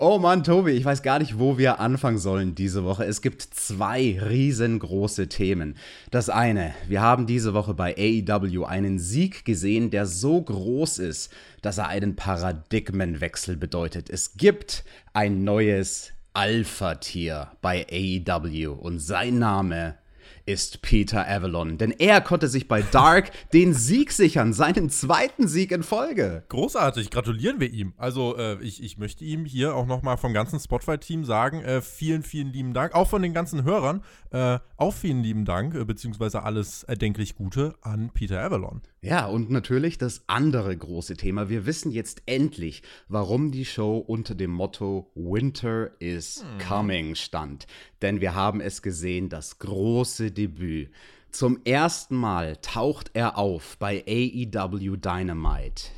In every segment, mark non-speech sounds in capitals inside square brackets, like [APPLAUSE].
Oh Mann, Tobi, ich weiß gar nicht, wo wir anfangen sollen diese Woche. Es gibt zwei riesengroße Themen. Das eine, wir haben diese Woche bei AEW einen Sieg gesehen, der so groß ist, dass er einen Paradigmenwechsel bedeutet. Es gibt ein neues Alpha-Tier bei AEW und sein Name ist Peter Avalon, denn er konnte sich bei Dark [LAUGHS] den Sieg sichern, seinen zweiten Sieg in Folge. Großartig, gratulieren wir ihm. Also äh, ich, ich möchte ihm hier auch nochmal vom ganzen Spotify-Team sagen, äh, vielen, vielen lieben Dank, auch von den ganzen Hörern, äh, auch vielen lieben Dank, äh, beziehungsweise alles erdenklich Gute an Peter Avalon. Ja, und natürlich das andere große Thema. Wir wissen jetzt endlich, warum die Show unter dem Motto Winter is hm. Coming stand. Denn wir haben es gesehen, das große Debüt. Zum ersten Mal taucht er auf bei AEW Dynamite.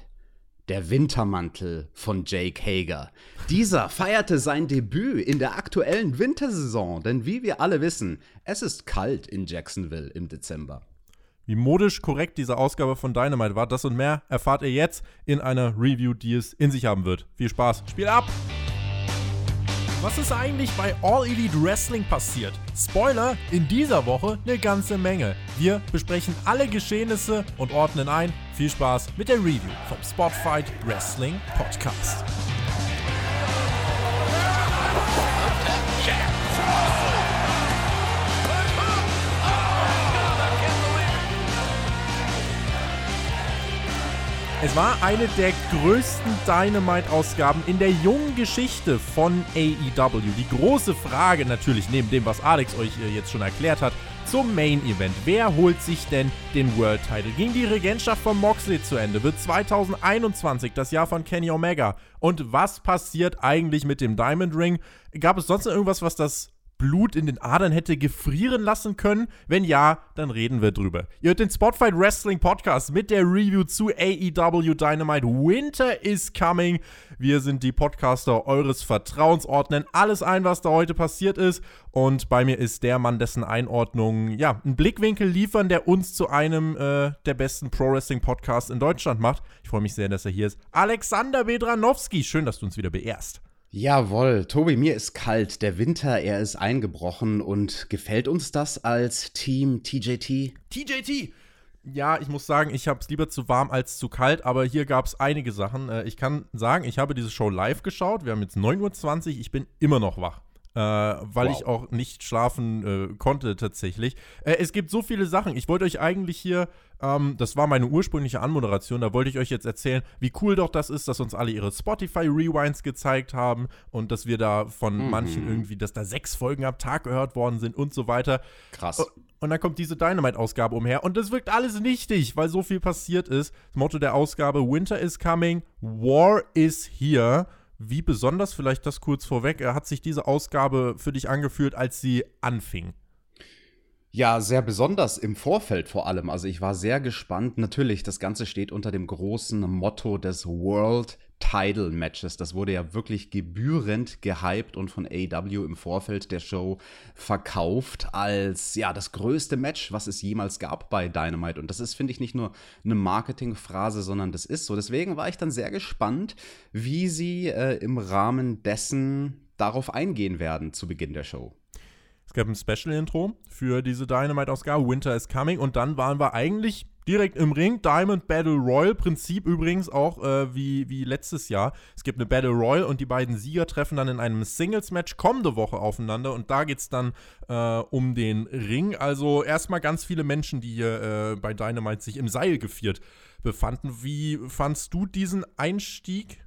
Der Wintermantel von Jake Hager. Dieser feierte sein Debüt in der aktuellen Wintersaison, denn wie wir alle wissen, es ist kalt in Jacksonville im Dezember. Wie modisch korrekt diese Ausgabe von Dynamite war, das und mehr erfahrt ihr jetzt in einer Review, die es in sich haben wird. Viel Spaß, Spiel ab! Was ist eigentlich bei All Elite Wrestling passiert? Spoiler, in dieser Woche eine ganze Menge. Wir besprechen alle Geschehnisse und ordnen ein. Viel Spaß mit der Review vom Spotfight Wrestling Podcast. Es war eine der größten Dynamite-Ausgaben in der jungen Geschichte von AEW. Die große Frage natürlich, neben dem, was Alex euch äh, jetzt schon erklärt hat, zum Main Event. Wer holt sich denn den World Title? Ging die Regentschaft von Moxley zu Ende? Wird 2021 das Jahr von Kenny Omega? Und was passiert eigentlich mit dem Diamond Ring? Gab es sonst irgendwas, was das Blut in den Adern hätte gefrieren lassen können? Wenn ja, dann reden wir drüber. Ihr hört den Spotfight Wrestling Podcast mit der Review zu AEW Dynamite. Winter is coming. Wir sind die Podcaster eures Vertrauens, ordnen alles ein, was da heute passiert ist. Und bei mir ist der Mann, dessen Einordnung, ja, einen Blickwinkel liefern, der uns zu einem äh, der besten Pro Wrestling Podcasts in Deutschland macht. Ich freue mich sehr, dass er hier ist. Alexander Bedranowski. Schön, dass du uns wieder beehrst. Jawohl, Tobi, mir ist kalt. Der Winter, er ist eingebrochen und gefällt uns das als Team TJT? TJT! Ja, ich muss sagen, ich habe es lieber zu warm als zu kalt, aber hier gab es einige Sachen. Äh, ich kann sagen, ich habe diese Show live geschaut. Wir haben jetzt 9.20 Uhr, ich bin immer noch wach äh, weil wow. ich auch nicht schlafen äh, konnte tatsächlich. Äh, es gibt so viele Sachen. Ich wollte euch eigentlich hier, ähm, das war meine ursprüngliche Anmoderation, da wollte ich euch jetzt erzählen, wie cool doch das ist, dass uns alle ihre Spotify-Rewinds gezeigt haben und dass wir da von mhm. manchen irgendwie, dass da sechs Folgen am Tag gehört worden sind und so weiter. Krass. Und dann kommt diese Dynamite-Ausgabe umher und das wirkt alles nichtig, weil so viel passiert ist. Das Motto der Ausgabe: Winter is coming, War is here. Wie besonders, vielleicht das kurz vorweg, hat sich diese Ausgabe für dich angefühlt, als sie anfing? Ja, sehr besonders im Vorfeld vor allem. Also ich war sehr gespannt. Natürlich, das Ganze steht unter dem großen Motto des World Title Matches. Das wurde ja wirklich gebührend gehypt und von AEW im Vorfeld der Show verkauft als ja das größte Match, was es jemals gab bei Dynamite. Und das ist, finde ich, nicht nur eine Marketingphrase, sondern das ist so. Deswegen war ich dann sehr gespannt, wie sie äh, im Rahmen dessen darauf eingehen werden zu Beginn der Show. Es gab ein Special-Intro für diese Dynamite-Ausgabe, Winter is Coming, und dann waren wir eigentlich direkt im Ring. Diamond Battle Royal, Prinzip übrigens auch äh, wie, wie letztes Jahr. Es gibt eine Battle Royal und die beiden Sieger treffen dann in einem Singles-Match kommende Woche aufeinander und da geht es dann äh, um den Ring. Also erstmal ganz viele Menschen, die hier äh, bei Dynamite sich im Seil geführt befanden. Wie fandst du diesen Einstieg?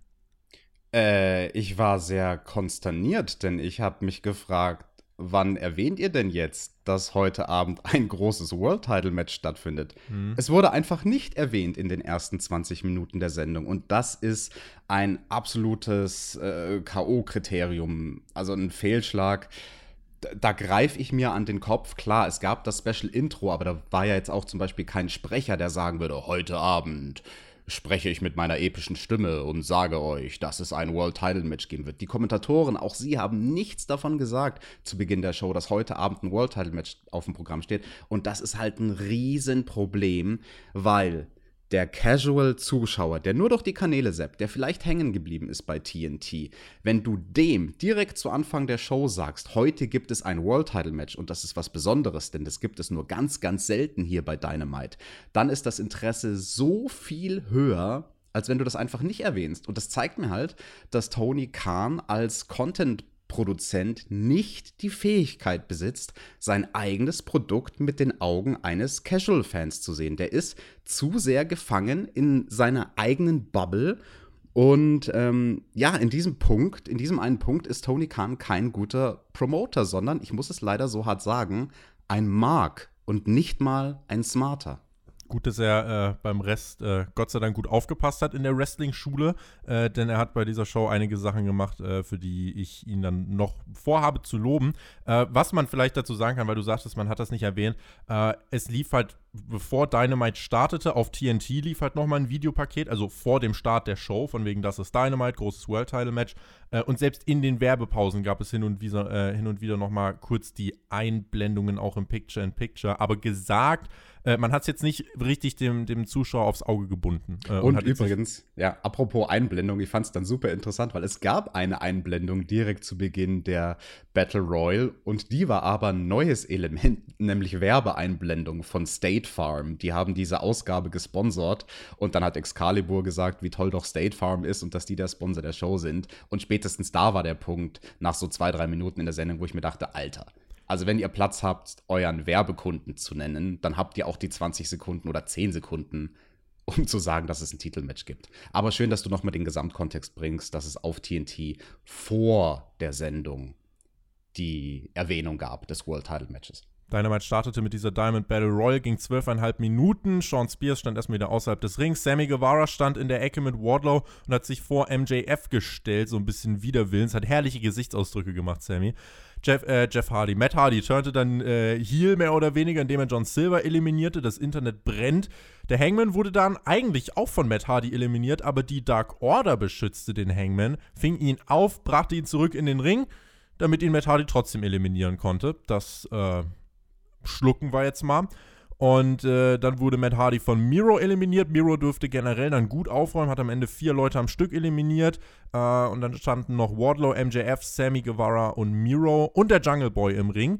Äh, ich war sehr konsterniert, denn ich habe mich gefragt, wann erwähnt ihr denn jetzt, dass heute Abend ein großes World Title Match stattfindet? Mhm. Es wurde einfach nicht erwähnt in den ersten 20 Minuten der Sendung und das ist ein absolutes äh, K.O.-Kriterium, also ein Fehlschlag. Da, da greife ich mir an den Kopf. Klar, es gab das Special Intro, aber da war ja jetzt auch zum Beispiel kein Sprecher, der sagen würde, heute Abend spreche ich mit meiner epischen Stimme und sage euch, dass es ein World Title Match geben wird. Die Kommentatoren, auch sie haben nichts davon gesagt zu Beginn der Show, dass heute Abend ein World Title Match auf dem Programm steht. Und das ist halt ein Riesenproblem, weil der Casual-Zuschauer, der nur durch die Kanäle zappt, der vielleicht hängen geblieben ist bei TNT, wenn du dem direkt zu Anfang der Show sagst, heute gibt es ein World Title Match und das ist was Besonderes, denn das gibt es nur ganz, ganz selten hier bei Dynamite, dann ist das Interesse so viel höher, als wenn du das einfach nicht erwähnst. Und das zeigt mir halt, dass Tony Khan als Content Produzent nicht die Fähigkeit besitzt, sein eigenes Produkt mit den Augen eines Casual-Fans zu sehen. Der ist zu sehr gefangen in seiner eigenen Bubble. Und ähm, ja, in diesem Punkt, in diesem einen Punkt ist Tony Khan kein guter Promoter, sondern, ich muss es leider so hart sagen, ein Mark und nicht mal ein Smarter. Gut, dass er äh, beim Rest äh, Gott sei Dank gut aufgepasst hat in der Wrestling-Schule, äh, denn er hat bei dieser Show einige Sachen gemacht, äh, für die ich ihn dann noch vorhabe zu loben. Äh, was man vielleicht dazu sagen kann, weil du sagtest, man hat das nicht erwähnt, äh, es lief halt, bevor Dynamite startete, auf TNT lief halt nochmal ein Videopaket, also vor dem Start der Show, von wegen das ist Dynamite, großes World-Title-Match. und selbst in den Werbepausen gab es hin und wieder, hin und wieder nochmal kurz die Einblendungen auch im Picture-in-Picture, -Picture, aber gesagt, äh, man hat es jetzt nicht richtig dem, dem Zuschauer aufs Auge gebunden. Äh, und, und übrigens, ja, apropos Einblendung, ich fand es dann super interessant, weil es gab eine Einblendung direkt zu Beginn der Battle Royal und die war aber ein neues Element, [LAUGHS] nämlich Werbeeinblendung von State Farm. Die haben diese Ausgabe gesponsert und dann hat Excalibur gesagt, wie toll doch State Farm ist und dass die der Sponsor der Show sind. Und spätestens da war der Punkt, nach so zwei, drei Minuten in der Sendung, wo ich mir dachte, Alter, also wenn ihr Platz habt, euren Werbekunden zu nennen, dann habt ihr auch die 20 Sekunden oder 10 Sekunden, um zu sagen, dass es ein Titelmatch gibt. Aber schön, dass du nochmal den Gesamtkontext bringst, dass es auf TNT vor der Sendung die Erwähnung gab des World Title Matches. Dynamite startete mit dieser Diamond Battle Royal, ging zwölfeinhalb Minuten. Sean Spears stand erstmal wieder außerhalb des Rings. Sammy Guevara stand in der Ecke mit Wardlow und hat sich vor MJF gestellt, so ein bisschen widerwillens. Hat herrliche Gesichtsausdrücke gemacht, Sammy. Jeff, äh, Jeff Hardy. Matt Hardy turnte dann äh, Heel mehr oder weniger, indem er John Silver eliminierte. Das Internet brennt. Der Hangman wurde dann eigentlich auch von Matt Hardy eliminiert, aber die Dark Order beschützte den Hangman, fing ihn auf, brachte ihn zurück in den Ring, damit ihn Matt Hardy trotzdem eliminieren konnte. Das äh, schlucken wir jetzt mal. Und äh, dann wurde Matt Hardy von Miro eliminiert. Miro durfte generell dann gut aufräumen, hat am Ende vier Leute am Stück eliminiert. Äh, und dann standen noch Wardlow, MJF, Sammy Guevara und Miro und der Jungle Boy im Ring.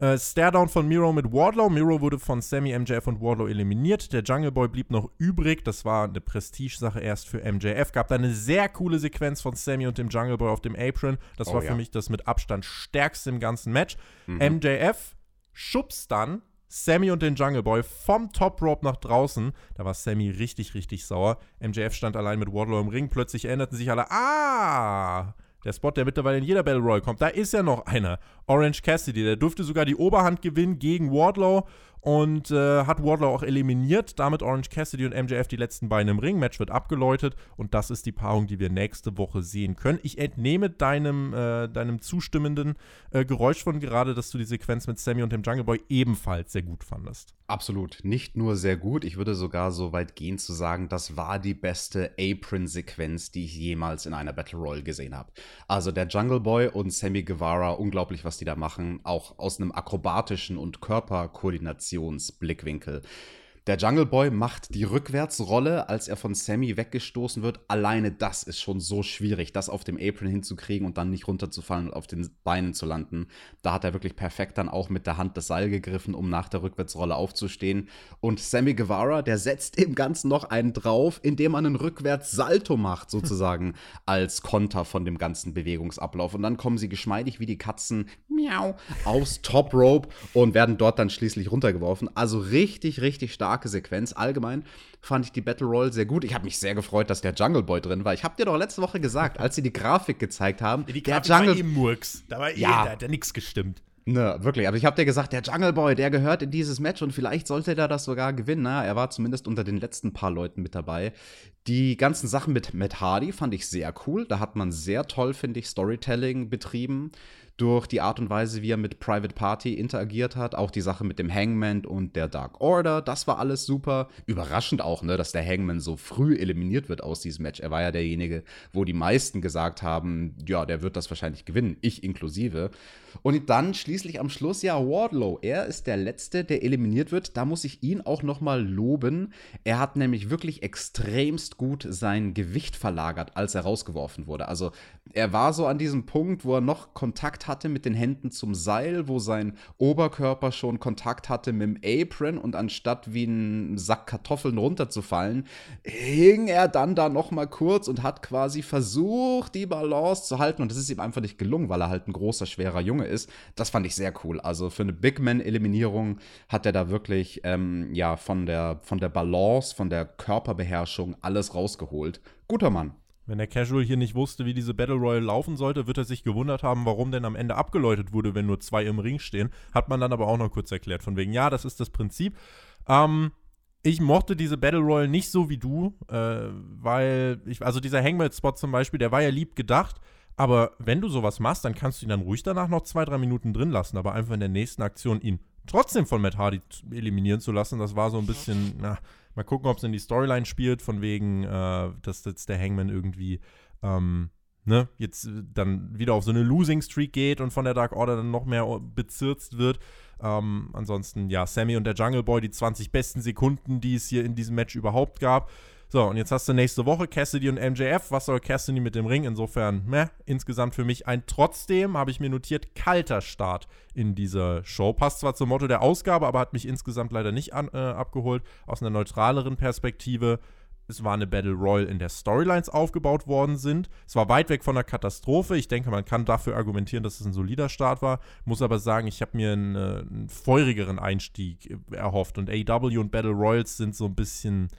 Äh, Staredown von Miro mit Wardlow. Miro wurde von Sammy, MJF und Wardlow eliminiert. Der Jungle Boy blieb noch übrig. Das war eine Prestigesache erst für MJF. Gab da eine sehr coole Sequenz von Sammy und dem Jungle Boy auf dem Apron. Das oh, war ja. für mich das mit Abstand stärkste im ganzen Match. Mhm. MJF schubst dann Sammy und den Jungle Boy vom Top Rope nach draußen. Da war Sammy richtig, richtig sauer. MJF stand allein mit Wardlow im Ring. Plötzlich erinnerten sich alle, ah, der Spot, der mittlerweile in jeder Battle Royale kommt, da ist ja noch einer. Orange Cassidy, der durfte sogar die Oberhand gewinnen gegen Wardlow und äh, hat Wardlow auch eliminiert. Damit Orange Cassidy und MJF die letzten beiden im Ring. Match wird abgeläutet und das ist die Paarung, die wir nächste Woche sehen können. Ich entnehme deinem, äh, deinem zustimmenden äh, Geräusch von gerade, dass du die Sequenz mit Sammy und dem Jungle Boy ebenfalls sehr gut fandest. Absolut. Nicht nur sehr gut, ich würde sogar so weit gehen zu sagen, das war die beste Apron-Sequenz, die ich jemals in einer Battle Royale gesehen habe. Also der Jungle Boy und Sammy Guevara, unglaublich, was die da machen. Auch aus einem akrobatischen und Körperkoordination Blickwinkel. Der Jungle Boy macht die Rückwärtsrolle, als er von Sammy weggestoßen wird. Alleine das ist schon so schwierig, das auf dem Apron hinzukriegen und dann nicht runterzufallen und auf den Beinen zu landen. Da hat er wirklich perfekt dann auch mit der Hand das Seil gegriffen, um nach der Rückwärtsrolle aufzustehen. Und Sammy Guevara, der setzt dem Ganzen noch einen drauf, indem er einen Rückwärts-Salto macht, sozusagen, [LAUGHS] als Konter von dem ganzen Bewegungsablauf. Und dann kommen sie geschmeidig wie die Katzen, miau, aus Top Rope und werden dort dann schließlich runtergeworfen. Also richtig, richtig stark starke Sequenz. Allgemein fand ich die Battle Royale sehr gut. Ich habe mich sehr gefreut, dass der Jungle Boy drin war. Ich habe dir doch letzte Woche gesagt, als sie die Grafik gezeigt haben, die Grafik der Jungle war eben Murks. Da war eh, ja. da hat ja nichts gestimmt. Ne, wirklich. Aber ich habe dir gesagt, der Jungle Boy, der gehört in dieses Match und vielleicht sollte er das sogar gewinnen. Na, er war zumindest unter den letzten paar Leuten mit dabei, Die ganzen Sachen mit Matt Hardy fand ich sehr cool. Da hat man sehr toll, finde ich, Storytelling betrieben durch die Art und Weise, wie er mit Private Party interagiert hat. Auch die Sache mit dem Hangman und der Dark Order, das war alles super. Überraschend auch, ne, dass der Hangman so früh eliminiert wird aus diesem Match. Er war ja derjenige, wo die meisten gesagt haben, ja, der wird das wahrscheinlich gewinnen, ich inklusive. Und dann schließlich am Schluss, ja, Wardlow, er ist der Letzte, der eliminiert wird. Da muss ich ihn auch noch mal loben. Er hat nämlich wirklich extremst gut sein Gewicht verlagert, als er rausgeworfen wurde. Also er war so an diesem Punkt, wo er noch Kontakt hatte mit den Händen zum Seil, wo sein Oberkörper schon Kontakt hatte mit dem Apron und anstatt wie ein Sack Kartoffeln runterzufallen, hing er dann da noch mal kurz und hat quasi versucht, die Balance zu halten und das ist ihm einfach nicht gelungen, weil er halt ein großer, schwerer Junge ist. Das fand ich sehr cool. Also für eine Big Man-Eliminierung hat er da wirklich ähm, ja von der, von der Balance, von der Körperbeherrschung alles rausgeholt. Guter Mann. Wenn der Casual hier nicht wusste, wie diese Battle Royale laufen sollte, wird er sich gewundert haben, warum denn am Ende abgeläutet wurde, wenn nur zwei im Ring stehen. Hat man dann aber auch noch kurz erklärt. Von wegen, ja, das ist das Prinzip. Ähm, ich mochte diese Battle Royale nicht so wie du, äh, weil ich, also dieser Hangman-Spot zum Beispiel, der war ja lieb gedacht, aber wenn du sowas machst, dann kannst du ihn dann ruhig danach noch zwei, drei Minuten drin lassen, aber einfach in der nächsten Aktion ihn trotzdem von Matt Hardy eliminieren zu lassen, das war so ein bisschen, na, Mal gucken, ob es in die Storyline spielt, von wegen, äh, dass jetzt der Hangman irgendwie, ähm, ne, jetzt äh, dann wieder auf so eine Losing Streak geht und von der Dark Order dann noch mehr bezirzt wird. Ähm, ansonsten, ja, Sammy und der Jungle Boy, die 20 besten Sekunden, die es hier in diesem Match überhaupt gab. So, und jetzt hast du nächste Woche Cassidy und MJF. Was soll Cassidy mit dem Ring? Insofern, meh, insgesamt für mich ein trotzdem, habe ich mir notiert, kalter Start in dieser Show. Passt zwar zum Motto der Ausgabe, aber hat mich insgesamt leider nicht an, äh, abgeholt. Aus einer neutraleren Perspektive. Es war eine Battle Royale, in der Storylines aufgebaut worden sind. Es war weit weg von einer Katastrophe. Ich denke, man kann dafür argumentieren, dass es ein solider Start war. Muss aber sagen, ich habe mir einen, äh, einen feurigeren Einstieg erhofft. Und AW und Battle Royals sind so ein bisschen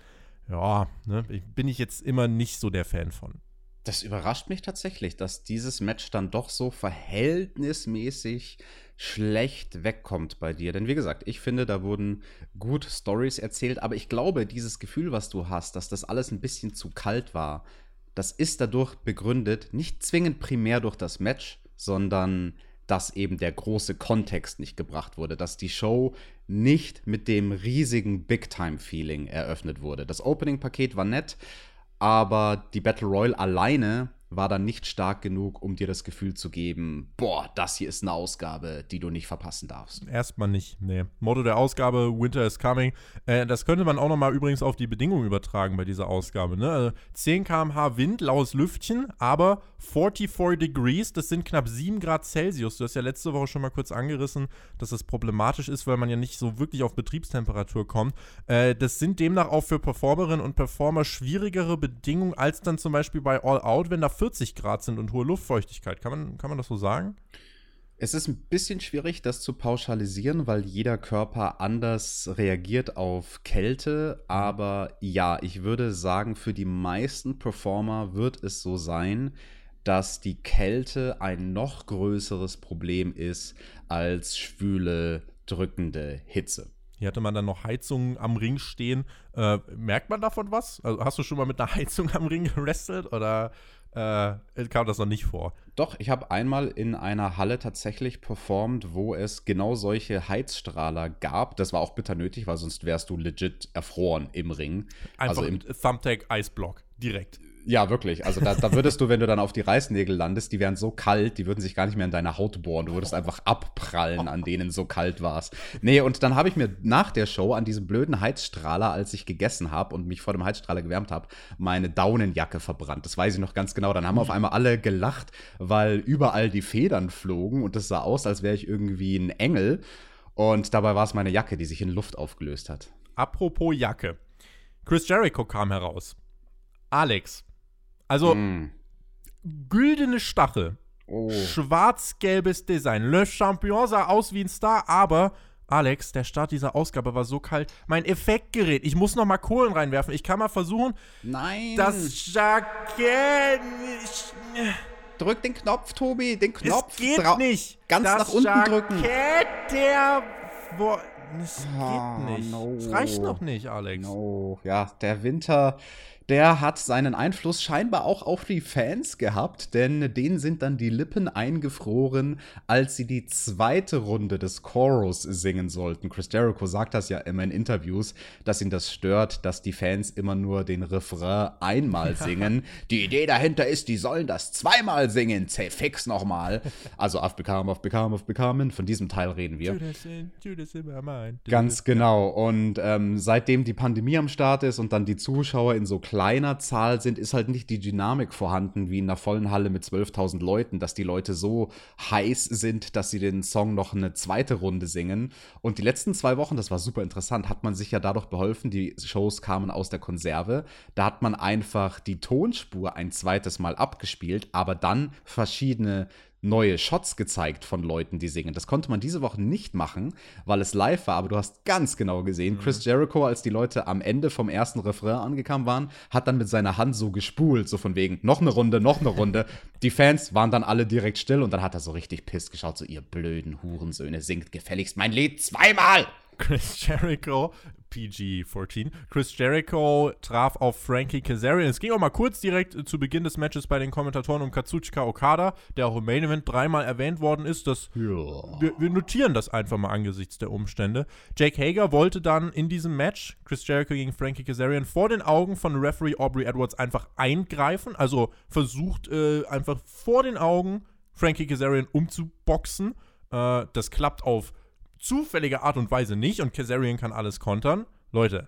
ja, ne, bin ich jetzt immer nicht so der Fan von. Das überrascht mich tatsächlich, dass dieses Match dann doch so verhältnismäßig schlecht wegkommt bei dir. Denn wie gesagt, ich finde, da wurden gut Stories erzählt, aber ich glaube, dieses Gefühl, was du hast, dass das alles ein bisschen zu kalt war, das ist dadurch begründet, nicht zwingend primär durch das Match, sondern dass eben der große Kontext nicht gebracht wurde, dass die Show nicht mit dem riesigen Big-Time-Feeling eröffnet wurde. Das Opening-Paket war nett, aber die Battle Royale alleine war dann nicht stark genug, um dir das Gefühl zu geben, boah, das hier ist eine Ausgabe, die du nicht verpassen darfst. Erstmal nicht, nee. Motto der Ausgabe, Winter is coming. Äh, das könnte man auch nochmal übrigens auf die Bedingungen übertragen bei dieser Ausgabe. Ne? Also 10 km/h Wind, laues Lüftchen, aber 44 Degrees, das sind knapp 7 Grad Celsius. Du hast ja letzte Woche schon mal kurz angerissen, dass das problematisch ist, weil man ja nicht so wirklich auf Betriebstemperatur kommt. Äh, das sind demnach auch für Performerinnen und Performer schwierigere Bedingungen als dann zum Beispiel bei All Out, wenn da 40 Grad sind und hohe Luftfeuchtigkeit. Kann man, kann man das so sagen? Es ist ein bisschen schwierig, das zu pauschalisieren, weil jeder Körper anders reagiert auf Kälte. Aber ja, ich würde sagen, für die meisten Performer wird es so sein, dass die Kälte ein noch größeres Problem ist als schwüle, drückende Hitze. Hier hatte man dann noch Heizungen am Ring stehen. Äh, merkt man davon was? Also hast du schon mal mit einer Heizung am Ring gerestelt oder äh, kam das noch nicht vor. Doch, ich habe einmal in einer Halle tatsächlich performt, wo es genau solche Heizstrahler gab. Das war auch bitter nötig, weil sonst wärst du legit erfroren im Ring. Einfach also im Thumbtack Eisblock direkt. Ja, wirklich. Also da, da würdest du, wenn du dann auf die Reißnägel landest, die wären so kalt, die würden sich gar nicht mehr in deine Haut bohren. Du würdest einfach abprallen, an denen so kalt warst. Nee, und dann habe ich mir nach der Show an diesem blöden Heizstrahler, als ich gegessen habe und mich vor dem Heizstrahler gewärmt habe, meine Daunenjacke verbrannt. Das weiß ich noch ganz genau. Dann haben auf einmal alle gelacht, weil überall die Federn flogen und es sah aus, als wäre ich irgendwie ein Engel. Und dabei war es meine Jacke, die sich in Luft aufgelöst hat. Apropos Jacke. Chris Jericho kam heraus. Alex, also, mm. güldene Stachel. Oh. Schwarz-gelbes Design. Le Champion sah aus wie ein Star, aber Alex, der Start dieser Ausgabe war so kalt. Mein Effektgerät, ich muss noch mal Kohlen reinwerfen. Ich kann mal versuchen. Nein. Das Jackett. Drück den Knopf, Tobi, den Knopf. Es geht nicht. Ganz das nach unten Jackett drücken. der. Wo, es oh, geht nicht. No. Es reicht noch nicht, Alex. No. Ja, der Winter der hat seinen Einfluss scheinbar auch auf die Fans gehabt, denn denen sind dann die Lippen eingefroren, als sie die zweite Runde des Chorus singen sollten. Chris Jericho sagt das ja immer in Interviews, dass ihn das stört, dass die Fans immer nur den Refrain einmal singen. die Idee dahinter ist, die sollen das zweimal singen. Fix nochmal. Also auf Become, auf Become, auf Become. Von diesem Teil reden wir. Ganz genau. Und ähm, seitdem die Pandemie am Start ist und dann die Zuschauer in so kleiner Zahl sind, ist halt nicht die Dynamik vorhanden wie in einer vollen Halle mit 12.000 Leuten, dass die Leute so heiß sind, dass sie den Song noch eine zweite Runde singen. Und die letzten zwei Wochen, das war super interessant, hat man sich ja dadurch beholfen, die Shows kamen aus der Konserve. Da hat man einfach die Tonspur ein zweites Mal abgespielt, aber dann verschiedene neue Shots gezeigt von Leuten, die singen. Das konnte man diese Woche nicht machen, weil es live war, aber du hast ganz genau gesehen, mhm. Chris Jericho, als die Leute am Ende vom ersten Refrain angekommen waren, hat dann mit seiner Hand so gespult, so von wegen, noch eine Runde, noch eine Runde. [LAUGHS] die Fans waren dann alle direkt still und dann hat er so richtig piss geschaut, so ihr blöden Hurensöhne, singt gefälligst mein Lied zweimal. Chris Jericho PG-14. Chris Jericho traf auf Frankie Kazarian. Es ging auch mal kurz direkt äh, zu Beginn des Matches bei den Kommentatoren um Katsuchika Okada, der auch im Main Event dreimal erwähnt worden ist. Das, ja. wir, wir, notieren das einfach mal angesichts der Umstände. Jake Hager wollte dann in diesem Match, Chris Jericho gegen Frankie Kazarian, vor den Augen von Referee Aubrey Edwards einfach eingreifen. Also versucht äh, einfach vor den Augen Frankie Kazarian umzuboxen. Äh, das klappt auf zufällige Art und Weise nicht und Kazarian kann alles kontern. Leute,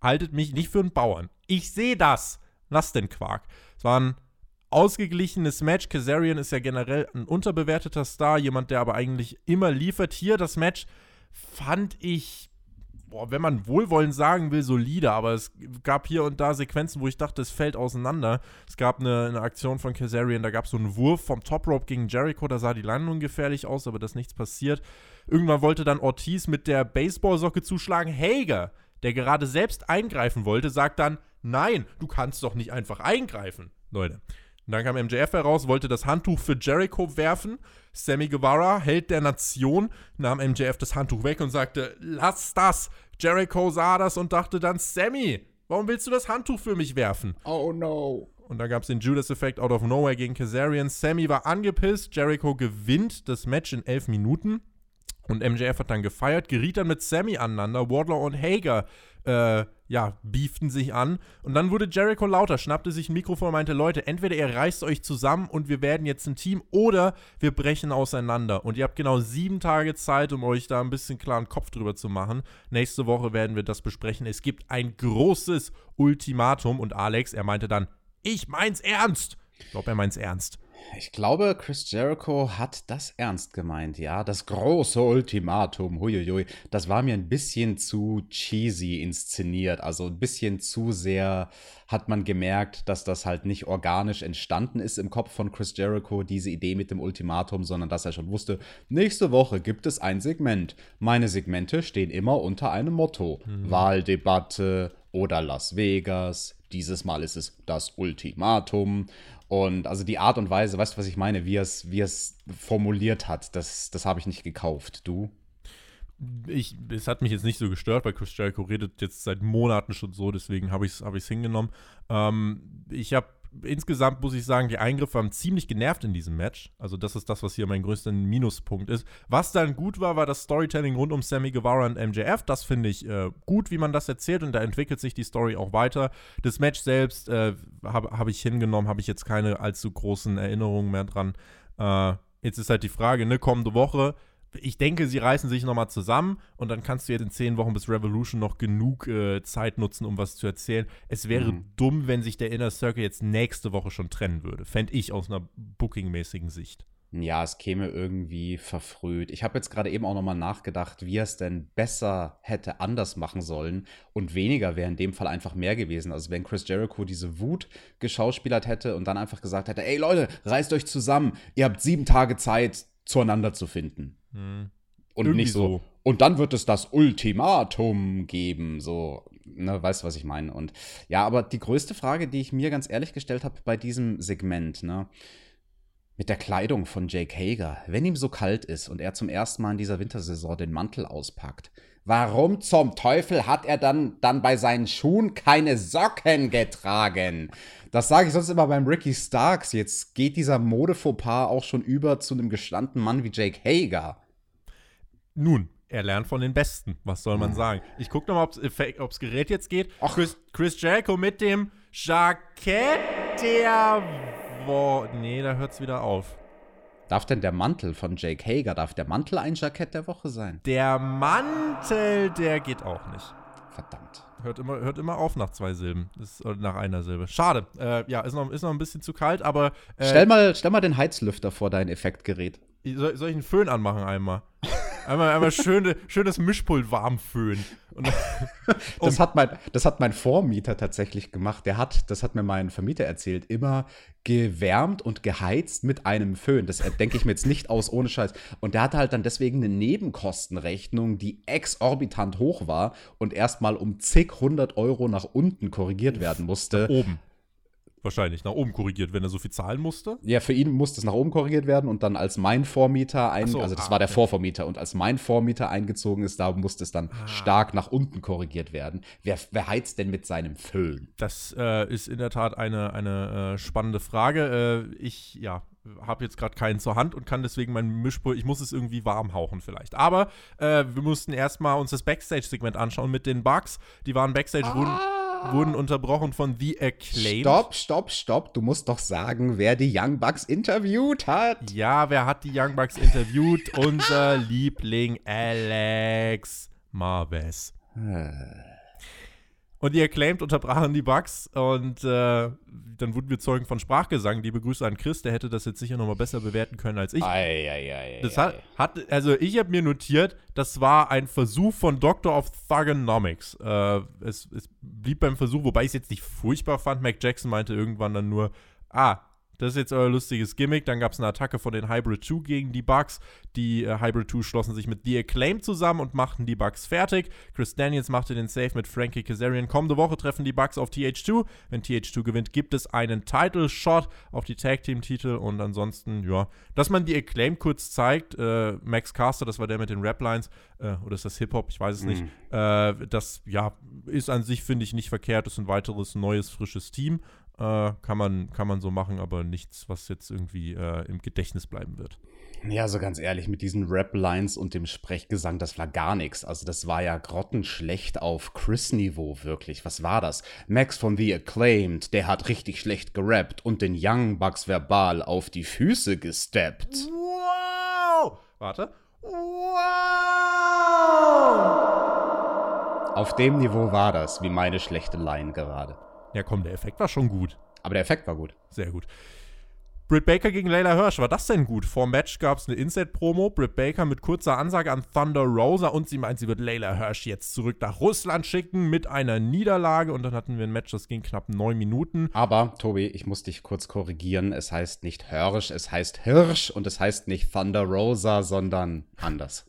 haltet mich nicht für einen Bauern. Ich sehe das. Lasst den Quark. Es war ein ausgeglichenes Match. Kazarian ist ja generell ein unterbewerteter Star, jemand, der aber eigentlich immer liefert. Hier das Match fand ich boah, wenn man wohlwollend sagen will, solide, aber es gab hier und da Sequenzen, wo ich dachte, es fällt auseinander. Es gab eine, eine Aktion von Kazarian, da gab es so einen Wurf vom Top Rope gegen Jericho, da sah die Landung gefährlich aus, aber dass nichts passiert. Irgendwann wollte dann Ortiz mit der Baseballsocke zuschlagen. Hager, der gerade selbst eingreifen wollte, sagt dann, nein, du kannst doch nicht einfach eingreifen. Leute, und dann kam MJF heraus, wollte das Handtuch für Jericho werfen. Sammy Guevara, Held der Nation, nahm MJF das Handtuch weg und sagte, lass das. Jericho sah das und dachte dann, Sammy, warum willst du das Handtuch für mich werfen? Oh no. Und dann gab es den Judas-Effekt out of nowhere gegen Kazarian. Sammy war angepisst. Jericho gewinnt das Match in elf Minuten. Und MJF hat dann gefeiert, geriet dann mit Sammy aneinander. Wardlaw und Hager, äh, ja, beeften sich an. Und dann wurde Jericho lauter, schnappte sich ein Mikrofon und meinte: Leute, entweder ihr reißt euch zusammen und wir werden jetzt ein Team oder wir brechen auseinander. Und ihr habt genau sieben Tage Zeit, um euch da ein bisschen klaren Kopf drüber zu machen. Nächste Woche werden wir das besprechen. Es gibt ein großes Ultimatum. Und Alex, er meinte dann: Ich mein's ernst. Ich glaube, er meint's ernst. Ich glaube, Chris Jericho hat das ernst gemeint, ja. Das große Ultimatum, huiuiui, das war mir ein bisschen zu cheesy inszeniert. Also ein bisschen zu sehr hat man gemerkt, dass das halt nicht organisch entstanden ist im Kopf von Chris Jericho, diese Idee mit dem Ultimatum, sondern dass er schon wusste, nächste Woche gibt es ein Segment. Meine Segmente stehen immer unter einem Motto. Mhm. Wahldebatte oder Las Vegas. Dieses Mal ist es das Ultimatum. Und also die Art und Weise, weißt du, was ich meine, wie er es, wie es formuliert hat, das, das habe ich nicht gekauft. Du? Ich, es hat mich jetzt nicht so gestört, weil Chris Jericho redet jetzt seit Monaten schon so, deswegen habe ich es hab hingenommen. Ähm, ich habe insgesamt muss ich sagen, die Eingriffe haben ziemlich genervt in diesem Match. Also das ist das, was hier mein größter Minuspunkt ist. Was dann gut war, war das Storytelling rund um Sammy Guevara und MJF. Das finde ich äh, gut, wie man das erzählt und da entwickelt sich die Story auch weiter. Das Match selbst äh, habe hab ich hingenommen, habe ich jetzt keine allzu großen Erinnerungen mehr dran. Äh, jetzt ist halt die Frage, ne, kommende Woche ich denke, sie reißen sich nochmal zusammen und dann kannst du jetzt in zehn Wochen bis Revolution noch genug äh, Zeit nutzen, um was zu erzählen. Es wäre mhm. dumm, wenn sich der Inner Circle jetzt nächste Woche schon trennen würde. Fände ich aus einer Booking-mäßigen Sicht. Ja, es käme irgendwie verfrüht. Ich habe jetzt gerade eben auch nochmal nachgedacht, wie er es denn besser hätte anders machen sollen. Und weniger wäre in dem Fall einfach mehr gewesen. Also wenn Chris Jericho diese Wut geschauspielert hätte und dann einfach gesagt hätte, ey Leute, reißt euch zusammen, ihr habt sieben Tage Zeit, zueinander zu finden. Hm. Und Irgendwie nicht so, so, Und dann wird es das Ultimatum geben. So, ne, weißt du, was ich meine? Und ja, aber die größte Frage, die ich mir ganz ehrlich gestellt habe bei diesem Segment, ne, mit der Kleidung von Jake Hager, wenn ihm so kalt ist und er zum ersten Mal in dieser Wintersaison den Mantel auspackt, Warum zum Teufel hat er dann, dann bei seinen Schuhen keine Socken getragen? Das sage ich sonst immer beim Ricky Starks. Jetzt geht dieser Modefauxpas auch schon über zu einem gestandenen Mann wie Jake Hager. Nun, er lernt von den Besten. Was soll man sagen? Ich gucke nochmal, ob das Gerät jetzt geht. Chris, Chris Jericho mit dem Jackett der Wo Nee, da hört es wieder auf. Darf denn der Mantel von Jake Hager, darf der Mantel ein Jackett der Woche sein? Der Mantel, der geht auch nicht. Verdammt. Hört immer, hört immer auf nach zwei Silben. Ist, nach einer Silbe. Schade. Äh, ja, ist noch, ist noch ein bisschen zu kalt, aber. Äh, stell, mal, stell mal den Heizlüfter vor dein Effektgerät. Soll, soll ich einen Föhn anmachen einmal? Einmal, einmal schöne, schönes Mischpult warm föhnen. [LAUGHS] Um das, hat mein, das hat mein Vormieter tatsächlich gemacht. Der hat, das hat mir mein Vermieter erzählt, immer gewärmt und geheizt mit einem Föhn. Das denke ich mir jetzt nicht aus, ohne Scheiß. Und der hatte halt dann deswegen eine Nebenkostenrechnung, die exorbitant hoch war und erstmal um zig hundert Euro nach unten korrigiert werden musste. Oben wahrscheinlich nach oben korrigiert, wenn er so viel zahlen musste. Ja, für ihn musste es nach oben korrigiert werden und dann als mein Vormieter ein, so, also das ah, war der. Vorvermieter und als mein Vormieter eingezogen ist, da musste es dann ah. stark nach unten korrigiert werden. Wer, wer heizt denn mit seinem Föhn? Das äh, ist in der Tat eine, eine äh, spannende Frage. Äh, ich, ja, habe jetzt gerade keinen zur Hand und kann deswegen mein Mischpult, ich muss es irgendwie warm hauchen vielleicht. Aber äh, wir mussten erstmal uns das Backstage-Segment anschauen mit den Bugs. Die waren Backstage ah wurden unterbrochen von The Acclaimed. Stopp, stopp, stopp. Du musst doch sagen, wer die Young Bucks interviewt hat. Ja, wer hat die Young Bucks interviewt? [LAUGHS] Unser Liebling Alex Marves. Und die Acclaimed unterbrachen die Bugs und äh, dann wurden wir Zeugen von Sprachgesang. Liebe Grüße an Chris, der hätte das jetzt sicher nochmal besser bewerten können als ich. Ei, ei, ei, das hat, hat, also ich habe mir notiert, das war ein Versuch von Doctor of Thugonomics. Äh, es, es blieb beim Versuch, wobei ich es jetzt nicht furchtbar fand. Mac Jackson meinte irgendwann dann nur, ah, das ist jetzt euer lustiges Gimmick. Dann gab es eine Attacke von den Hybrid 2 gegen die Bugs. Die äh, Hybrid 2 schlossen sich mit The Acclaim zusammen und machten die Bugs fertig. Chris Daniels machte den Save mit Frankie Kazarian. Kommende Woche treffen die Bugs auf TH2. Wenn TH2 gewinnt, gibt es einen Title-Shot auf die Tag-Team-Titel. Und ansonsten, ja, dass man die Acclaim kurz zeigt. Äh, Max Caster, das war der mit den Rap-Lines. Äh, oder ist das Hip-Hop? Ich weiß es mhm. nicht. Äh, das, ja, ist an sich, finde ich, nicht verkehrt. Das ist ein weiteres neues, frisches Team. Äh, kann, man, kann man so machen, aber nichts, was jetzt irgendwie äh, im Gedächtnis bleiben wird. Ja, so ganz ehrlich, mit diesen Rap-Lines und dem Sprechgesang, das war gar nichts. Also, das war ja grottenschlecht auf Chris-Niveau, wirklich. Was war das? Max von The Acclaimed, der hat richtig schlecht gerappt und den Young Bucks verbal auf die Füße gesteppt. Wow! Warte. Wow! Auf dem Niveau war das, wie meine schlechte Line gerade. Ja, komm, der Effekt war schon gut. Aber der Effekt war gut. Sehr gut. Britt Baker gegen Layla Hirsch, war das denn gut? Vor dem Match gab es eine Inset-Promo. Britt Baker mit kurzer Ansage an Thunder Rosa und sie meint, sie wird Layla Hirsch jetzt zurück nach Russland schicken mit einer Niederlage. Und dann hatten wir ein Match, das ging knapp neun Minuten. Aber, Tobi, ich muss dich kurz korrigieren. Es heißt nicht Hirsch, es heißt Hirsch und es heißt nicht Thunder Rosa, sondern anders.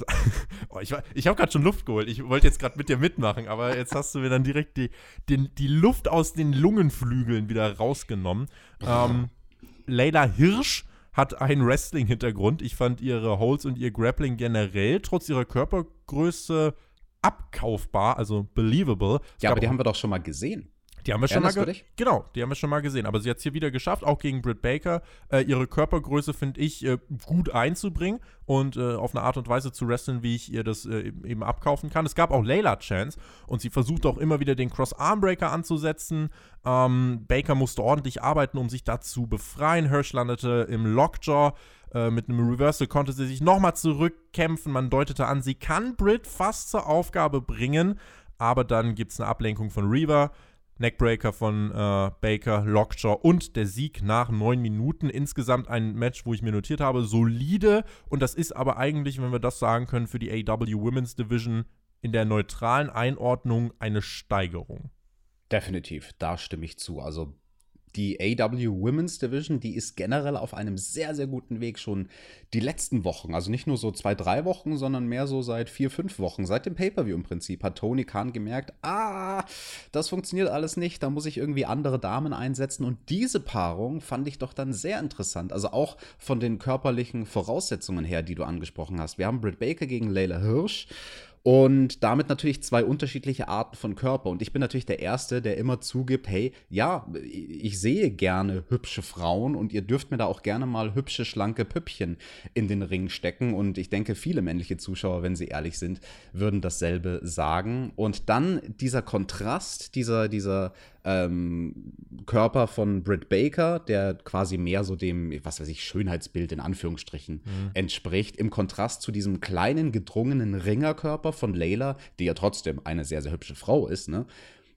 [LAUGHS] oh, ich ich habe gerade schon Luft geholt. Ich wollte jetzt gerade mit dir mitmachen, aber jetzt hast du mir dann direkt die, die, die Luft aus den Lungenflügeln wieder rausgenommen. Ähm, Leila Hirsch hat einen Wrestling-Hintergrund. Ich fand ihre Holds und ihr Grappling generell trotz ihrer Körpergröße abkaufbar, also believable. Es ja, aber die haben wir doch schon mal gesehen. Die haben wir schon mal Genau, die haben wir schon mal gesehen. Aber sie hat es hier wieder geschafft, auch gegen Britt Baker, äh, ihre Körpergröße, finde ich, äh, gut einzubringen und äh, auf eine Art und Weise zu wresteln, wie ich ihr das äh, eben abkaufen kann. Es gab auch Layla Chance und sie versucht auch immer wieder den Cross-Armbreaker anzusetzen. Ähm, Baker musste ordentlich arbeiten, um sich da zu befreien. Hirsch landete im Lockjaw. Äh, mit einem Reversal konnte sie sich nochmal zurückkämpfen. Man deutete an, sie kann Britt fast zur Aufgabe bringen. Aber dann gibt es eine Ablenkung von Reaver. Neckbreaker von äh, Baker, Lockjaw und der Sieg nach neun Minuten. Insgesamt ein Match, wo ich mir notiert habe, solide. Und das ist aber eigentlich, wenn wir das sagen können, für die AW Women's Division in der neutralen Einordnung eine Steigerung. Definitiv, da stimme ich zu. Also die AW Women's Division, die ist generell auf einem sehr, sehr guten Weg schon die letzten Wochen. Also nicht nur so zwei, drei Wochen, sondern mehr so seit vier, fünf Wochen. Seit dem Pay-Per-View im Prinzip hat Tony Khan gemerkt, ah, das funktioniert alles nicht, da muss ich irgendwie andere Damen einsetzen. Und diese Paarung fand ich doch dann sehr interessant. Also auch von den körperlichen Voraussetzungen her, die du angesprochen hast. Wir haben Britt Baker gegen Layla Hirsch und damit natürlich zwei unterschiedliche Arten von Körper. Und ich bin natürlich der Erste, der immer zugibt, hey, ja, ich sehe gerne hübsche Frauen und ihr dürft mir da auch gerne mal hübsche, schlanke Püppchen in den Ring stecken. Und ich denke, viele männliche Zuschauer, wenn sie ehrlich sind, würden dasselbe sagen. Und dann dieser Kontrast, dieser, dieser ähm, Körper von Britt Baker, der quasi mehr so dem, was weiß ich, Schönheitsbild in Anführungsstrichen mhm. entspricht, im Kontrast zu diesem kleinen, gedrungenen Ringerkörper von Layla, die ja trotzdem eine sehr, sehr hübsche Frau ist, ne?